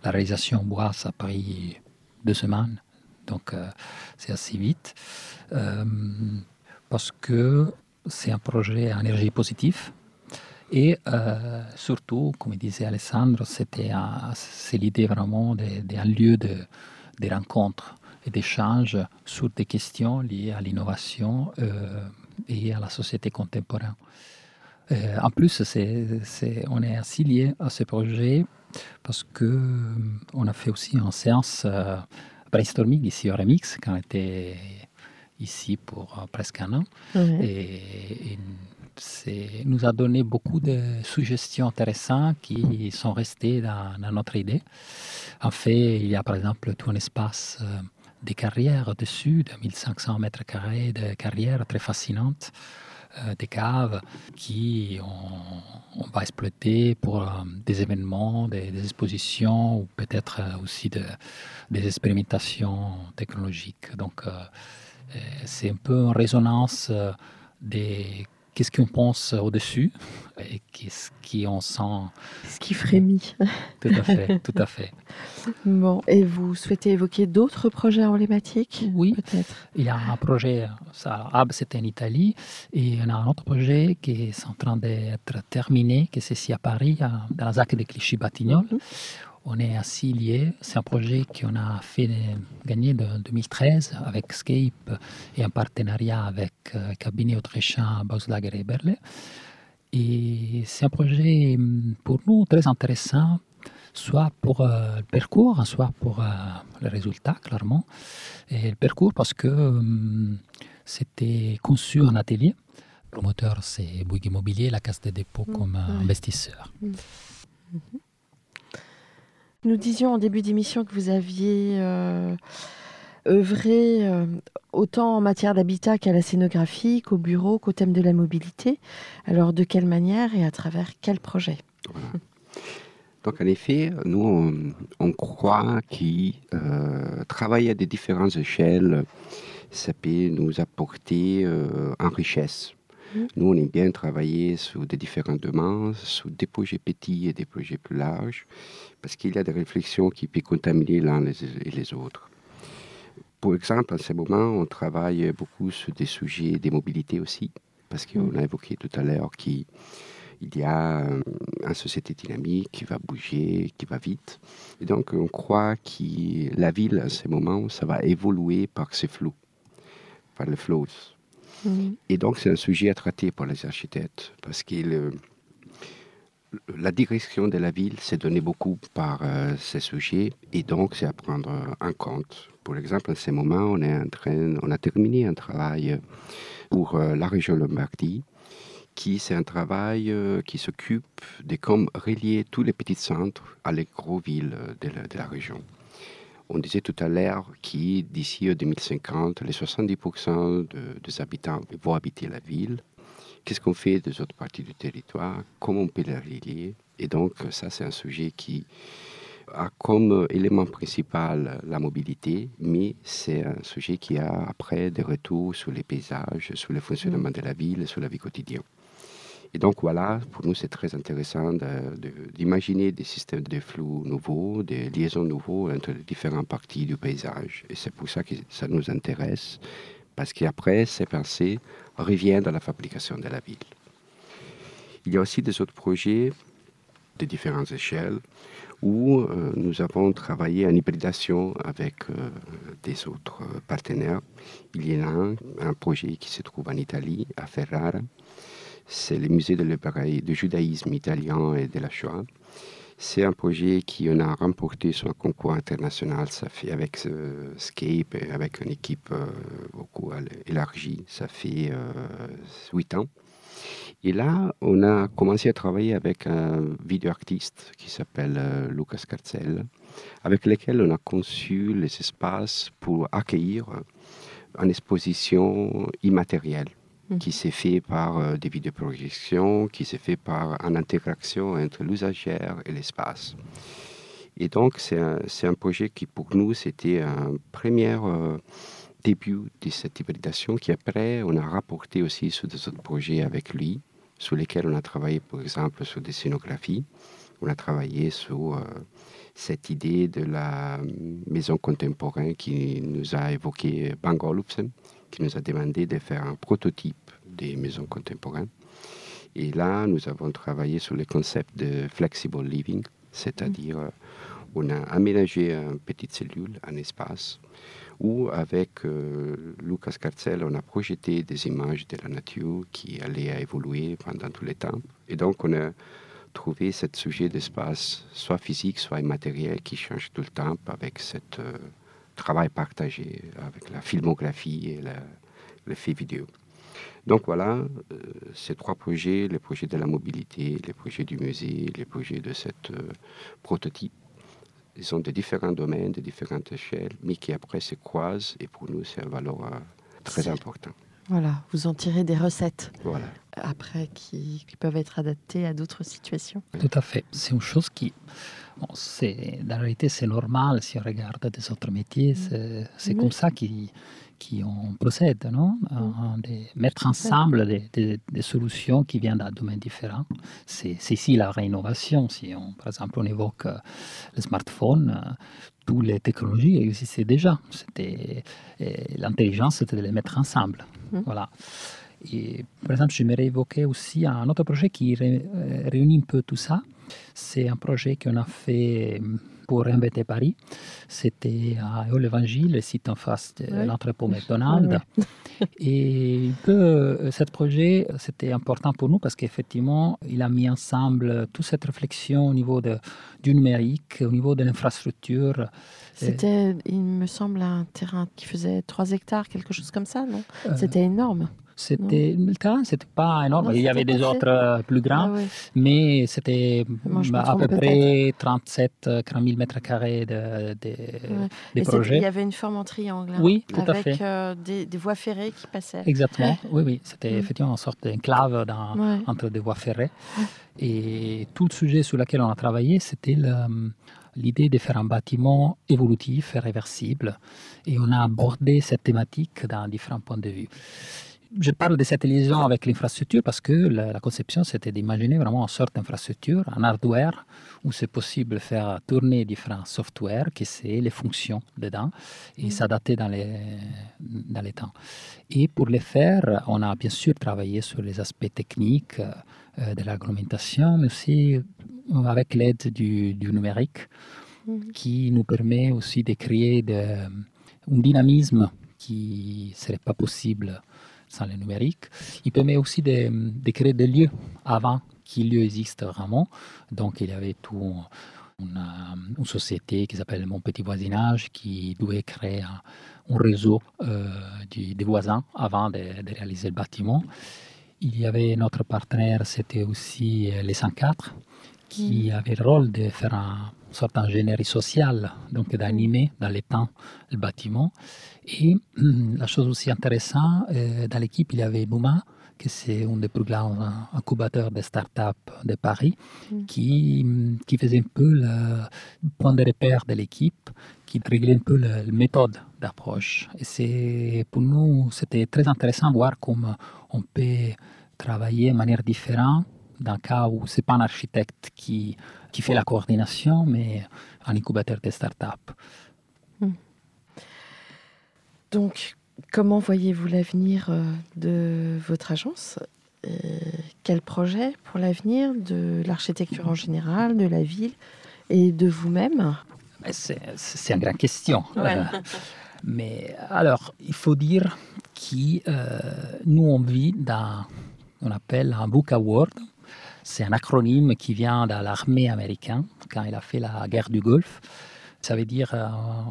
la réalisation en bois, ça a pris deux semaines. Donc, euh, c'est assez vite. parce que c'est un projet à énergie positive. Et euh, surtout, comme disait Alessandro, c'était c'est l'idée vraiment d'un lieu de, de rencontres et d'échanges sur des questions liées à l'innovation euh, et à la société contemporaine. Euh, en plus, on est ainsi lié à ce projet parce que on a fait aussi une séance brainstorming ici au Remix quand on était ici pour euh, presque un an. Et, et nous a donné beaucoup de suggestions intéressantes qui sont restées dans, notre idée. En fait, il y a par exemple tout un espace euh, des carrières dessus, de 1500 mètres carrés de carrières très fascinantes, euh, des caves qui on, va exploiter pour des événements, des, expositions ou peut-être aussi de, des expérimentations technologiques. Donc, euh, c'est un peu en résonance euh, des qu'est-ce qu'on pense au-dessus et qu'est-ce qu'on sent. Ce qui frémit. Tout à fait, tout à fait. Bon, et vous souhaitez évoquer d'autres projets emblématiques Oui, peut-être? Il y a un projet, ça, Hab, c'était en Italie, et il y a un autre projet qui est en train d'être terminé, qui c'est ici à Paris, dans la ZAC de Clichy-Batignolles, mhm on est ainsi liés. C'est un projet qu'on a fait gagner en 2013 avec Scape et un partenariat avec le euh, cabinet autrichien Bauslager et Berle. Et c'est un projet mm, pour nous très intéressant, soit pour euh, le parcours, soit pour euh, le résultat, clairement. Et le parcours parce que c'était conçu en atelier. Le promoteur, c'est Bouygues Immobilier, la Caisse des dépôts mmh, comme investisseur. Mmh. Nous disions en début d'émission que vous aviez euh, œuvré euh, autant en matière d'habitat qu'à la scénographie, qu'au bureau, qu'au thème de la mobilité. Alors de quelle manière et à travers quel projet? Donc en effet, nous, on, croit qu'il euh, travailler à des différentes échelles, ça peut nous apporter en richesse. Mmh. Nous, on aime bien travailler sur des différents domaines, sur des projets petits et des projets plus larges parce qu'il y a des réflexions qui peuvent contaminer l'un et les autres. Pour exemple, en ce moment, on travaille beaucoup sur des sujets des mobilités aussi, parce qu'on mm. a évoqué tout à l'heure qu'il y a euh, une société dynamique qui va bouger, qui va vite. Et donc, on croit que la ville, en ce moment, ça va évoluer par ces flous, par les flows. Et donc, c'est un sujet à traiter pour les architectes, parce qu'il la direction de la ville s'est donnée beaucoup par ces sujets et donc c'est à prendre en compte. Pour exemple, en ce moment, on, est en train, on a terminé un travail pour la région Lombardie qui c'est un travail qui s'occupe de comme relier tous les petits centres à les gros villes de la région. On disait tout à l'heure que d'ici 2050, les 70% des habitants vont habiter la ville. Qu'est-ce qu'on fait des autres parties du territoire? Comment on peut les relier? Et donc, ça, c'est un sujet qui a comme élément principal la mobilité, mais c'est un sujet qui a après des retours sur les paysages, sur le fonctionnement mmh. de la ville, sur la vie quotidienne. Et donc voilà, pour nous c'est très intéressant d'imaginer des systèmes de flux nouveaux, des liaisons nouveaux entre les différentes parties du paysage. Et c'est pour ça que ça nous intéresse, parce qu'après ces pensées reviennent dans la fabrication de la ville. Il y a aussi des autres projets de différentes échelles où euh, nous avons travaillé en hybridation avec euh, des autres partenaires. Il y a un, un projet qui se trouve en Italie, à Ferrara, c'est le musée de du judaïsme italien et de la Shoah. C'est un projet qui on a remporté sur un concours international. Ça fait avec Scape et avec une équipe euh, beaucoup élargie. Ça fait euh, huit ans. Et là, on a commencé à travailler avec un vidéoartiste qui s'appelle euh, Lucas Carcel, avec lequel on a conçu les espaces pour accueillir une exposition immatérielle Mm. qui s'est fait par euh, des vidéoprojections, qui s'est fait par une interaction entre l'usagère et l'espace. Et donc, c'est un, projet qui, pour nous, c'était un premier euh, début de cette hybridation qui, après, on a rapporté aussi sur des autres projets avec lui, sur lesquels on a travaillé, par exemple, sur des scénographies. On a travaillé sur euh, cette idée de la maison contemporaine qui nous a évoqué Bang Olufsen, qui nous a demandé de faire un prototype des maisons contemporaines. Et là, nous avons travaillé sur le concept de flexible living, c'est-à-dire euh, on a aménagé une petite cellule, un espace, où avec euh, Lucas Carcel, on a projeté des images de la nature qui allaient évoluer pendant tout le temps. Et donc, on a trouvé ce sujet d'espace, soit physique, soit immatériel, qui change tout le temps avec ce euh, travail partagé, avec la filmographie et le fait vidéo. Donc voilà, euh, ces trois projets, les projets de la mobilité, les projets du musée, les projets de cette euh, prototype, ils sont de différents domaines, de différentes échelles, mais qui après se croisent et pour nous c'est un valeur euh, très important. Voilà, vous en tirez des recettes. Voilà. Après, qui, peuvent être adaptées à d'autres situations. Tout à fait. C'est une chose qui, bon, c'est, dans la réalité, c'est normal si on regarde des autres métiers. C'est, c'est comme ça qui qui procède, non? Mm. de mettre ensemble des, solutions qui viennent d'un domaine différent. C'est ici la réinnovation. Si on, par exemple on évoque euh, le smartphone, euh, toutes les technologies existaient déjà. C'était l'intelligence, c'était de les mettre ensemble. Mm. Voilà. Et, par exemple, j'aimerais évoquer aussi un autre projet qui euh, réunit un peu tout ça. C'est un projet qu'on a fait pour inventer Paris. C'était à l'Évangile, le site en face de l'entrepôt McDonald's. Et peu, euh, ce projet, c'était important pour nous parce qu'effectivement, il a mis ensemble toute cette réflexion au niveau de, du numérique, au niveau de l'infrastructure. C'était, il me semble, un terrain qui faisait 3 hectares, quelque chose comme ça, non? Euh, C'était énorme. C'était le terrain, c'était pas énorme. il y avait des autres euh, plus grands, ah mais c'était à peu près 37 40 000 mètres carrés de, des projets. Il y avait une forme en triangle. Hein, oui, tout avec à fait. Euh, des, voies ferrées qui passaient. Exactement. oui, oui. C'était effectivement une sorte d'enclave entre des voies ferrées. Et tout le sujet sur lequel on a travaillé, c'était l'idée de faire un bâtiment évolutif et réversible. Et on a abordé cette thématique dans différents points de vue je parle de cette liaison avec l'infrastructure parce que la, conception, c'était d'imaginer vraiment une sorte d'infrastructure, un hardware, où c'est possible de faire tourner différents softwares, qui c'est les fonctions dedans, et mm. s'adapter dans les, dans les temps. Et pour le faire, on a bien sûr travaillé sur les aspects techniques euh, de l'argumentation, mais aussi euh, avec l'aide du, du, numérique, mm. qui nous permet aussi de créer de, un dynamisme qui ne serait pas possible sans le numérique. Il permet aussi de, créer des lieux avant qui lui existe vraiment. Donc il y avait tout une, société qui s'appelle Mon Petit Voisinage qui devait créer un, réseau euh, des voisins avant de, réaliser le bâtiment. Il y avait notre partenaire, c'était aussi les 104, qui mm. avait le rôle de faire un sorte d'ingénierie sociale, donc d'animer dans les temps le bâtiment. Et la chose aussi intéressante, euh, dans l'équipe, il y avait Bouma, que c'est un des plus grands incubateurs de start-up de Paris, mm. qui, qui faisait un peu le point de repère de l'équipe, qui réglait un peu la, méthode d'approche. Et c'est, pour nous, c'était très intéressant de voir comment on peut travailler de manière différente dans le cas où ce n'est pas un architecte qui, qui fait la coordination, mais un incubateur de start-up. Donc, Comment voyez-vous l'avenir euh, de votre agence Quel projet pour l'avenir de l'architecture en général, de la ville et de vous-même? C'est une grande question. Euh, mais alors, il faut dire que euh, nous, on vit dans on appelle un Book Award. C'est un acronyme qui vient de l'armée américaine quand il a fait la guerre du Golfe. Ça veut dire euh,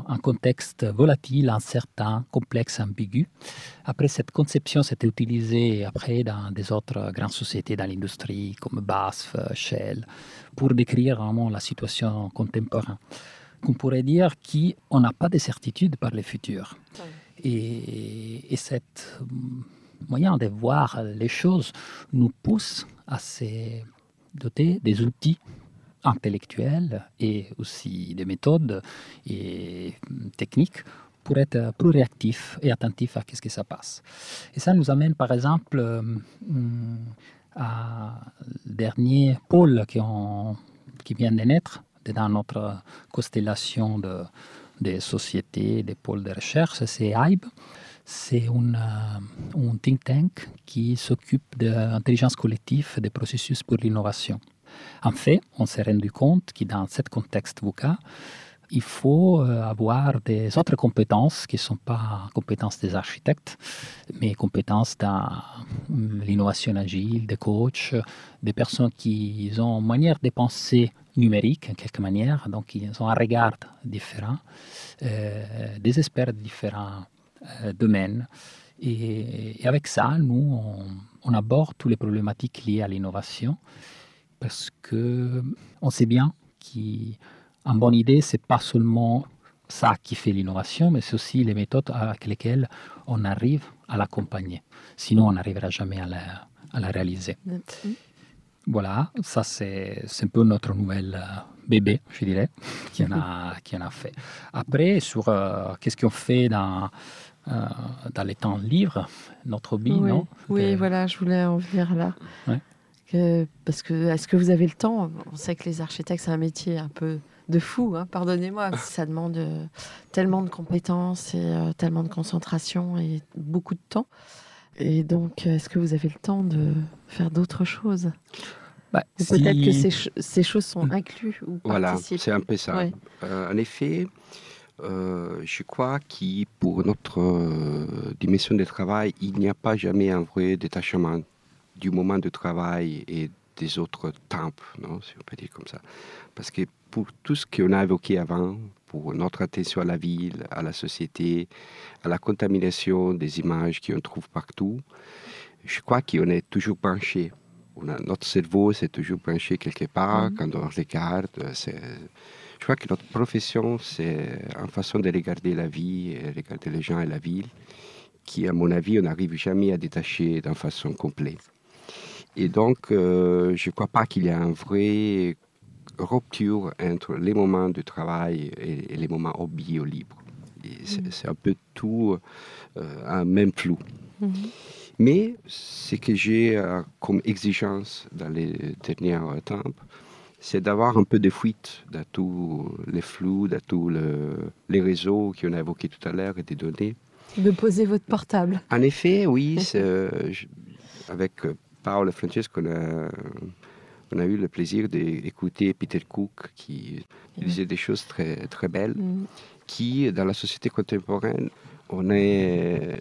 un contexte volatile, incertain, complexe, ambigu. Après, cette conception s'était utilisée après dans des autres grandes sociétés dans l'industrie, comme BASF, Shell, pour décrire vraiment la situation contemporaine. On pourrait dire qu'on n'a pas de certitude par le futur. Et, et cette moyen de voir les choses nous pousse à se doter des outils intellectuelles et aussi des méthodes et techniques pour être plus réactif et attentif à ce que ça passe. Et ça nous amène par exemple euh, à dernier pôle qui, qui vient de naître dans notre constellation de, des sociétés, des pôles de recherche, c'est AIB. C'est un, un think tank qui s'occupe de l'intelligence collective des processus pour l'innovation. En fait, on s'est rendu compte que dans ce contexte VUCA, il faut euh, avoir des autres compétences qui ne sont pas compétences des architectes, mais compétences dans hum, l'innovation agile, des coachs, des personnes qui ont une manière de penser numérique en quelque manière, donc ils ont un regard différent, euh, des experts de différents euh, domaines. Et, avec ça, nous, on, on aborde toutes les problématiques liées à l'innovation parce que on sait bien qu'une bonne idée, c'est pas seulement ça qui fait l'innovation, mais c'est aussi les méthodes avec lesquelles on arrive à l'accompagner. Sinon, on n'arrivera jamais à la, à la réaliser. Voilà, ça c'est un peu notre nouvelle euh, bébé, je dirais, qui en a, qui en a fait. Après, sur euh, qu'est-ce qu'on fait dans, euh, dans les temps libres, notre hobby, oui. non? Oui, voilà, je voulais en venir là parce que est-ce que vous avez le temps? On sait que les architectes, c'est un métier un peu de fou, hein, pardonnez-moi. Ça demande euh, tellement de compétences et euh, tellement de concentration et beaucoup de temps. Et donc, est-ce que vous avez le temps de faire d'autres choses? Bah, Peut-être que ces, choses sont hmm. incluses ou Voilà, c'est un peu ça. Euh, en effet, je crois que pour notre dimension de travail, il n'y a pas jamais un vrai détachement du moment de travail et des autres temps, non, si on peut dire comme ça. Parce que pour tout ce qu'on a évoqué avant, pour notre attention à la ville, à la société, à la contamination des images qu'on trouve partout, je crois qu'on est toujours penché. notre cerveau s'est toujours penché quelque part, mm-hmm. quand on regarde. Je crois que notre profession, c'est une façon de regarder la vie, et regarder les gens et la ville, qui, à mon avis, on n'arrive jamais à détacher d'une façon complète. Et donc, euh, je ne crois pas qu'il y ait une vraie rupture entre les moments de travail et, les moments hobby ou libre. Mm. C'est un peu tout euh, un même flou. Mm-hmm. Mais ce que j'ai euh, comme exigence dans les derniers temps, c'est d'avoir un peu de fuite dans tous les flous, dans tous les réseaux qu'on a évoqués tout à l'heure et des données. De poser votre portable. En effet, oui. avec Paolo Francesco, on a, on a eu le plaisir d'écouter Peter Cook qui disait des choses très, très belles, mm. qui, dans la société contemporaine, on est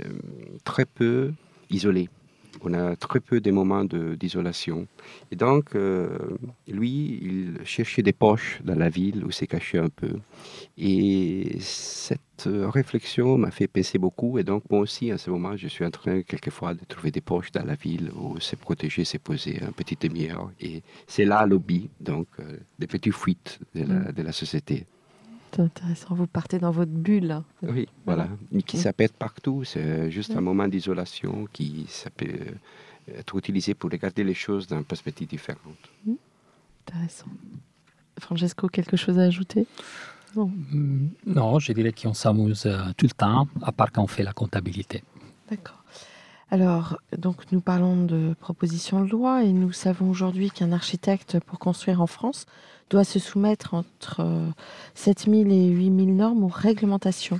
très peu isolé. On a très peu de moments d'isolation. Et donc, euh, lui, il cherchait des poches dans la ville où s'est caché un peu. Et cette réflexion m'a fait penser beaucoup. Et donc, moi aussi, à ce moment, je suis en train, quelquefois, de trouver des poches dans la ville où se protéger, se poser un petit demi-heure. Et c'est là l'hobby, donc, euh, des petites fuites de la, mm. de la société. C'est intéressant, vous partez dans votre bulle. Oui, voilà, mais qui s'appelle partout. C'est juste un moment d'isolation qui ça peut être utilisé pour regarder les choses d'une perspective différente. Mmh. Intéressant. Francesco, quelque chose à ajouter? Non. Mm, non, je dirais qu'on s'amuse euh, tout le temps, à part quand on fait la comptabilité. D'accord. Alors, donc nous parlons de proposition de loi et nous savons aujourd'hui qu'un architecte, pour construire en France, doit se soumettre entre 7000 euh, et 8000 normes ou réglementations.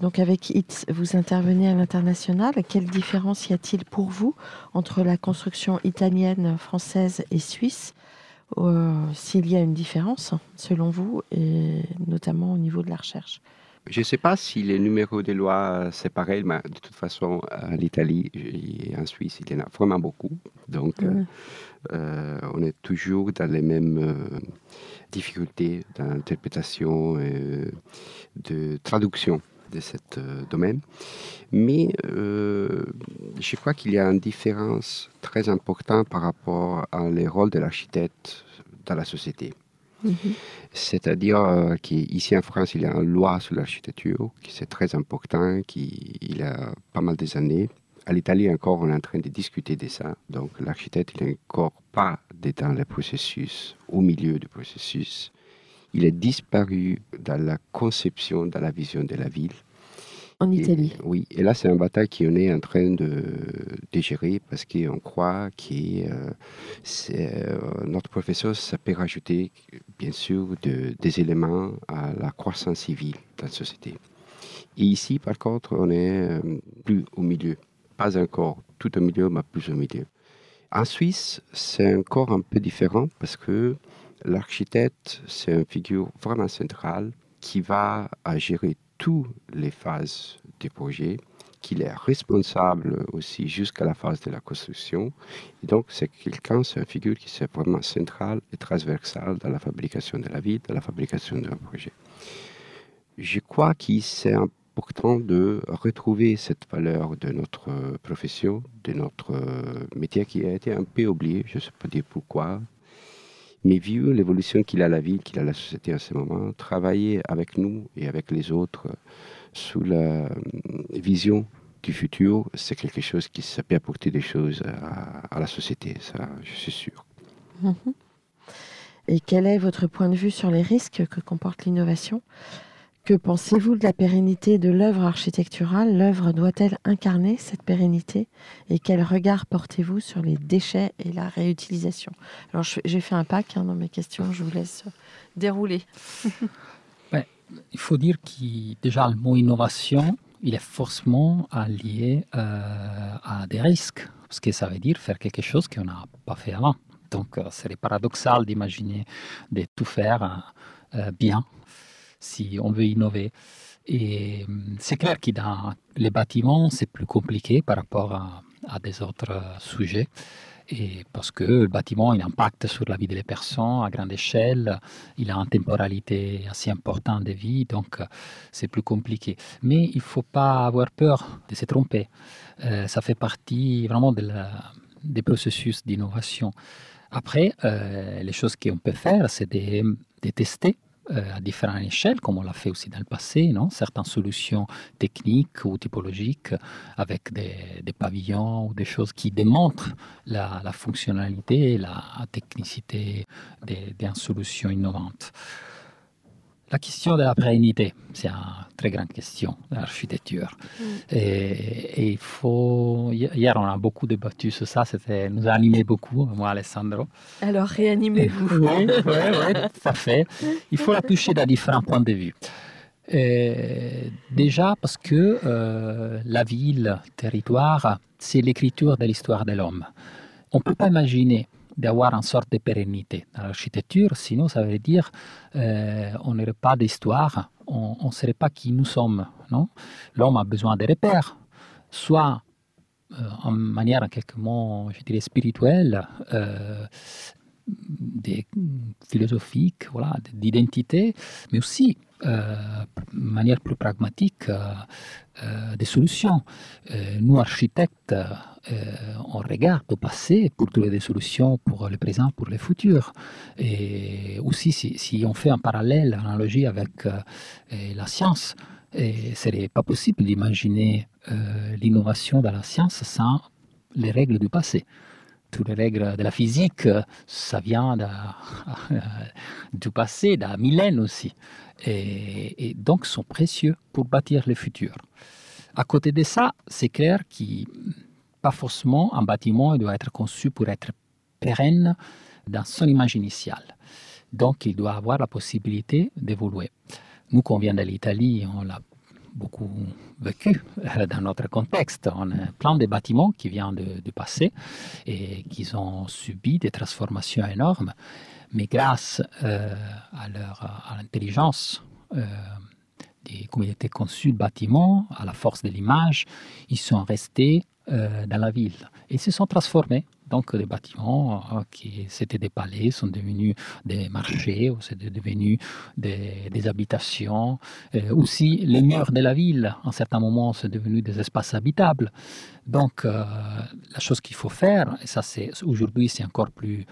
Donc avec ITS, vous intervenez à l'international. Quelle différence y a-t-il pour vous entre la construction italienne, française et suisse euh, S'il y a une différence, selon vous, et notamment au niveau de la recherche? Je ne sais pas si les numéros de loi, c'est pareil, mais de toute façon, en Italie et en Suisse, il y en a vraiment beaucoup. Donc, euh, euh, on est toujours dans les mêmes euh, difficultés d'interprétation et de traduction de ce domaine. Mais je crois qu'il y a une différence très importante par rapport à les rôles de l'architecte dans la société. Mhm. C'est-à-dire euh, qu'ici en France, il y a une loi sur l'architecture qui c'est très important, qui il a pas mal des années. À l'Italie encore, on est en train de discuter de ça. Donc l'architecte, il n'est encore pas dans le processus, au milieu du processus. Il est disparu dans la conception, dans la vision de la ville. En Italie. oui, et là, c'est un bataille qu'on est en train de, gérer parce qu'on croit que euh, notre professeur, ça peut rajouter, bien sûr, des éléments à la croissance civile dans la société. Et ici, par contre, on est euh, plus au milieu. Pas encore tout au milieu, mais plus au milieu. En Suisse, c'est encore un peu différent parce que l'architecte, c'est une figure vraiment centrale qui va gérer toutes les phases du projet, qu'il est responsable aussi jusqu'à la phase de la construction. Et donc, c'est quelqu'un, c'est une figure qui est vraiment centrale et transversale dans la fabrication de la vie, dans la fabrication d'un projet. Je crois que c'est important de retrouver cette valeur de notre profession, de notre métier qui a été un peu oublié, je ne sais pas dire pourquoi, mais vu l'évolution qu'il a la ville, qu'il a la société en ce moment, travailler avec nous et avec les autres sous la euh, vision du futur, c'est quelque chose qui peut apporter des choses à, la société, ça, je suis sûr. Mhm. Et quel est votre point de vue sur les risques que comporte l'innovation? Que pensez-vous de la pérennité de l'œuvre architecturale? L'œuvre doit-elle incarner cette pérennité? Et quel regard portez-vous sur les déchets et la réutilisation? Alors, j'ai fait un pack hein, dans mes questions, je vous laisse dérouler. il faut dire que déjà le mot innovation, il est forcément lié euh, à des risques, parce que ça veut dire faire quelque chose qu'on n'a pas fait avant. Donc, euh, c'est paradoxal d'imaginer de tout faire euh, bien si on veut innover. Et hum, c'est clair que dans les bâtiments, c'est plus compliqué par rapport à, des autres euh, sujets. Et parce que le bâtiment il impacte sur la vie des personnes à grande échelle, il a une temporalité assez importante de vie, donc euh, c'est plus compliqué. Mais il ne faut pas avoir peur de se tromper. Euh, ça fait partie vraiment de des processus d'innovation. Après, les choses qu'on peut faire, c'est de, tester à différentes échelles, comme on l'a fait aussi dans le passé, non? Certaines solutions techniques ou typologiques avec des, pavillons ou des choses qui démontrent la, fonctionnalité et la technicité d'une solution innovante. La question de la pérennité, c'est une très grande question de l'architecture. Mm. Et, il faut. Hier, on a beaucoup débattu sur ça, c'était, nous a animé beaucoup, moi, Alessandro. Alors, réanimez-vous. oui, oui, oui, tout à fait. Il faut la toucher de différents points de vue. déjà parce que euh, la ville, territoire, c'est l'écriture de l'histoire de l'homme. On ne peut pas imaginer d'avoir une sorte de pérennité dans l'architecture, sinon ça veut dire euh, on n'aurait pas d'histoire, on ne serait pas qui nous sommes. Non? L'homme a besoin de repères, soit en manière en quelques mots, je dirais, spirituelle, des philosophiques, voilà, d'identité, mais aussi euh, de manière plus pragmatique euh, euh, des solutions. nous, architectes, on regarde au passé pour trouver des solutions pour le présent, pour le futur. Et aussi, si, on fait un parallèle, une analogie avec la science, ce serait pas possible d'imaginer l'innovation dans la science sans les règles du passé toutes les règles de la physique, ça vient du passé, d'un millénaire aussi. Et, donc sont précieux pour bâtir le futur. À côté de ça, c'est clair que pas forcément un bâtiment doit être conçu pour être pérenne dans son image initiale. Donc il doit avoir la possibilité d'évoluer. Nous, qu'on vient de l'Italie, on l'a beaucoup vécu euh, dans notre contexte. On a plein de bâtiments qui viennent du passé et qui ont subi des transformations énormes, mais grâce euh, à, leur, à l'intelligence euh, des communautés conçues de bâtiments, à la force de l'image, ils sont restés dans la ville et se sont transformés donc les bâtiments euh, qui c'était des palais sont devenus des marchés, ou c'est devenu des, habitations. Euh, aussi les murs de la ville, en certains moments, sont devenus des espaces habitables. Donc euh, la chose qu'il faut faire, et ça c'est aujourd'hui c'est encore plus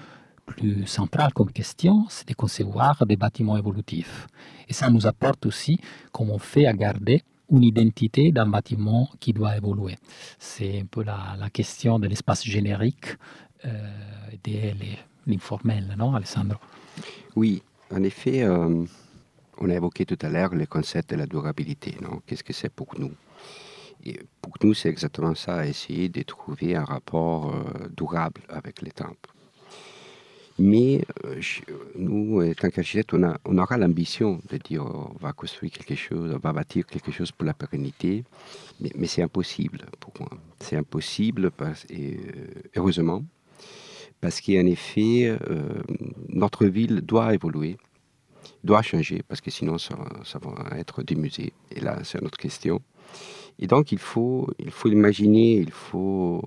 plus central comme question, c'est de concevoir des bâtiments évolutifs. Et ça nous apporte aussi comment on fait à garder une identité d'un bâtiment qui doit évoluer. C'est un peu la, la question de l'espace générique euh, de l'informel, non, Alessandro? Oui, en effet, euh, on a évoqué tout à l'heure le concept de la durabilité. Qu'est-ce que c'est pour nous? Pour nous, c'est exactement ça, essayer de trouver un rapport euh, durable avec les temples. Mais euh, nous, en tant qu'architectes, on, on, aura l'ambition de dire on va construire quelque chose, on va bâtir quelque chose pour la pérennité, mais, c'est impossible pour moi. C'est impossible, et, euh, heureusement, parce qu'en effet, euh, notre ville doit évoluer, doit changer, parce que sinon ça, ça va être des musées. Et là, c'est une autre question. Et donc, il faut, il faut imaginer, il faut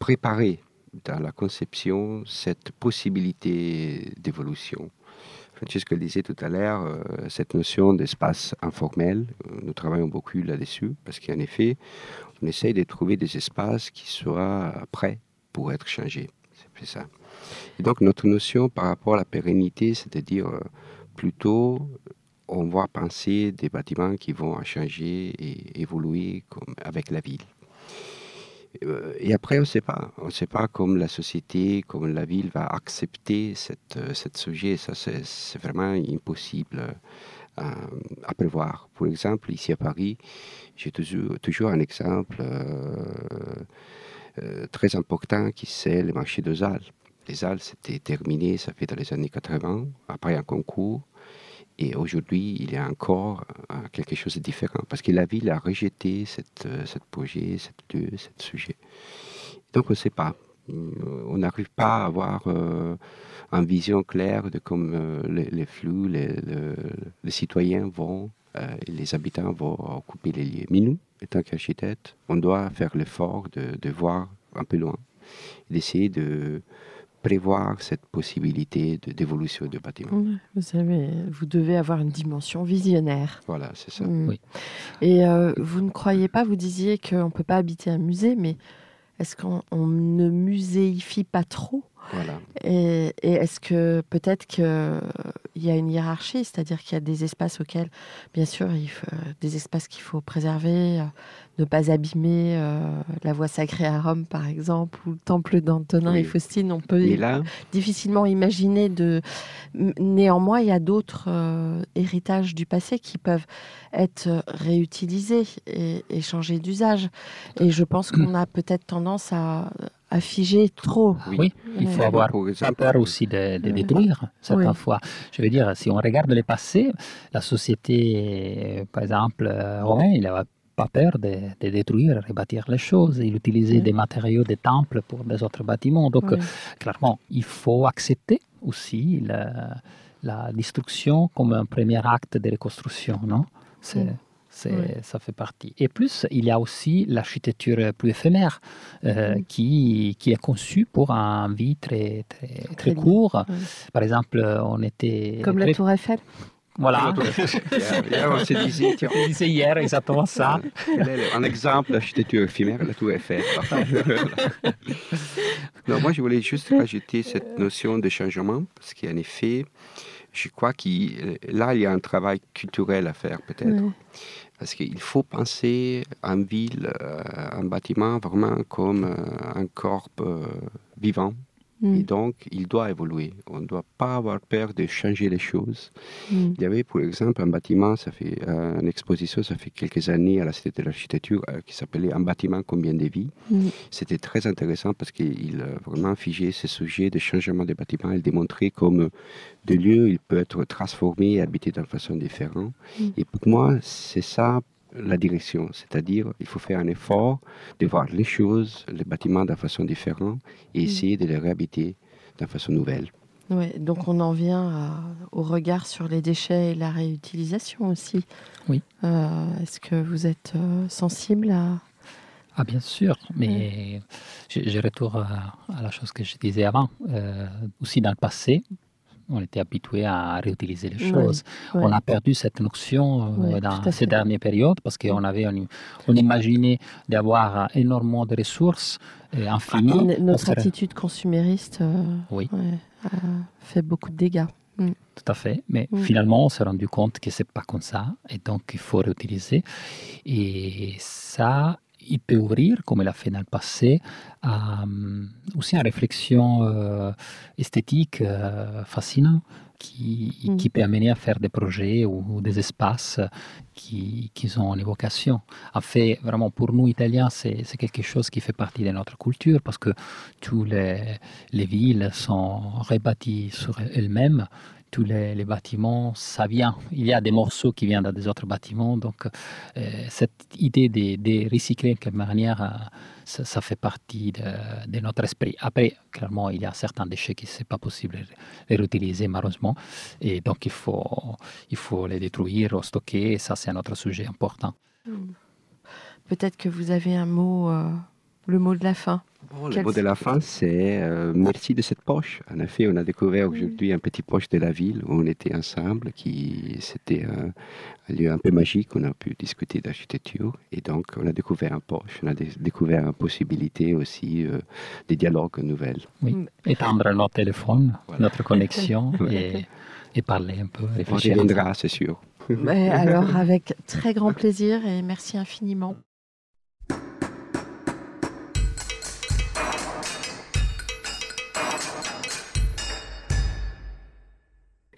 préparer dans la conception cette possibilité d'évolution. Francesco le disait tout à l'heure, euh, cette notion d'espace informel, nous travaillons beaucoup là-dessus, parce qu'en effet, on essaye de trouver des espaces qui soient prêts pour être changés. C'est ça. Donc notre notion par rapport à la pérennité, c'est-à-dire euh, plutôt on va penser des bâtiments qui vont changer et évoluer avec la ville. Euh, et après, on ne sait pas. On ne sait pas comme la société, comme la ville va accepter cette, euh, sujet. Ça, c'est vraiment impossible à, euh, à, prévoir. Pour exemple, ici à Paris, j'ai toujours, un exemple très important qui c'est le marché de Halles. Les Halles, c'était terminé, ça fait dans les années 80, après un concours. Et aujourd'hui, il y a encore euh, quelque chose de différent parce que la ville a rejeté cette, euh, cette projet, cette lieu, ce sujet. Donc on ne sait pas. Euh, on n'arrive pas à avoir une vision claire de comment les, flux, les, les, citoyens vont, les habitants vont occuper les lieux. Mais nous, étant qu'architectes, on doit faire l'effort de, de voir un peu loin, d'essayer de prévoir cette possibilité d'évolution du bâtiment. vous savez, vous devez avoir une dimension visionnaire. Voilà, c'est ça. Mm. Oui. Et euh, vous ne croyez pas, vous disiez qu'on ne peut pas habiter un musée, mais est-ce qu'on ne muséifie pas trop voilà. Et, est-ce que peut-être qu'il y a une hiérarchie, c'est-à-dire qu'il y a des espaces auxquels, bien sûr, il faut, des espaces qu'il faut préserver, euh, ne pas abîmer euh, la voie sacrée à Rome, par exemple, ou le temple d'Antonin et Faustine. On peut difficilement imaginer de. Néanmoins, il y a d'autres euh, héritages du passé qui peuvent être réutilisés et, et changer d'usage. Et je pense qu'on a peut-être tendance à à figer trop. Oui, il faut avoir peur aussi de, détruire certaines fois. Je veux dire, si on regarde le passé, la société, par exemple, euh, romaine, il n'avait pas peur de, détruire, rebâtir les choses. Il utilisait des matériaux des temples pour des autres bâtiments. Donc, clairement, il faut accepter aussi la, la, destruction comme un premier acte de reconstruction, non? Ça fait partie. Et plus, il y a aussi l'architecture plus éphémère euh, qui, qui, est conçue pour un vie très, très, très, court. Par exemple, on était... Comme la Tour Eiffel voilà. hier, on s'est dit, hier exactement ça. Un exemple d'architecture éphémère, la tour Eiffel? non, moi, je voulais juste rajouter cette notion de changement, parce qu'en effet, je crois que là, il y a un travail culturel à faire, peut-être. Parce qu'il faut penser en ville, euh, un bâtiment vraiment comme euh, un corps euh, vivant, Mm. Et donc, il doit évoluer. On ne doit pas avoir peur de changer les choses. Mm. Il y avait, par exemple, un bâtiment, ça fait euh, une exposition, ça fait quelques années à la Cité de l'Architecture, euh, qui s'appelait Un bâtiment, combien de vies mm. C'était très intéressant parce qu'il a vraiment figé ce sujet de changement des bâtiments. Il démontrait comme de lieu, il peut être transformé et habité d'une façon différente. Et pour moi, c'est ça la direction, c'est-à-dire il faut faire un effort de voir les choses, les bâtiments d'une façon différente et mm. essayer de les réhabiter d'une façon nouvelle. Ouais, donc on en vient au regard sur les déchets et la réutilisation aussi. Oui. Euh, est-ce que vous êtes euh, sensible à... Ah bien sûr, mais je, retourne à, la chose que je disais avant. Euh, aussi dans le passé, on était habitué à réutiliser les choses. On a perdu cette notion euh, dans ces dernières périodes parce qu'on avait, on, imaginait d'avoir énormément de ressources euh, infinies. Ah, notre attitude consumériste euh, oui. a fait beaucoup de dégâts. Mm. Tout à fait, mais mm. finalement on s'est rendu compte que c'est pas comme ça et donc il faut réutiliser. Et ça, il peut ouvrir, comme il a fait dans le passé, à, euh, aussi une réflexion euh, esthétique euh, fascinante qui, mm. qui, peut amener à faire des projets ou, des espaces qui, qui, ont une évocation. En fait, vraiment, pour nous, Italiens, c'est quelque chose qui fait partie de notre culture parce que toutes les, les villes sont rebâties sur elles-mêmes tous les, bâtiments, ça vient. Il y a des morceaux qui viennent des autres bâtiments. Donc, euh, cette idée de, recycler de quelque manière, euh, ça, fait partie de, notre esprit. Après, clairement, il y a certains déchets qui n'est pas possible de les réutiliser, malheureusement. Et donc, il faut, il faut les détruire ou stocker. Et ça, c'est un autre sujet important. Hmm. Peut-être que vous avez un mot, euh, le mot de la fin le mot de la fin, c'est euh, merci de cette poche. En effet, on a découvert aujourd'hui un petit poche de la ville où on était ensemble, qui c'était un, lieu un peu magique. On a pu discuter d'architecture et donc on a découvert un poche. On a découvert une possibilité aussi euh, des dialogues nouvelles. Oui, mm. étendre notre téléphone, notre connexion et, et, parler un peu. On reviendra, c'est sûr. alors, avec très grand plaisir et merci infiniment.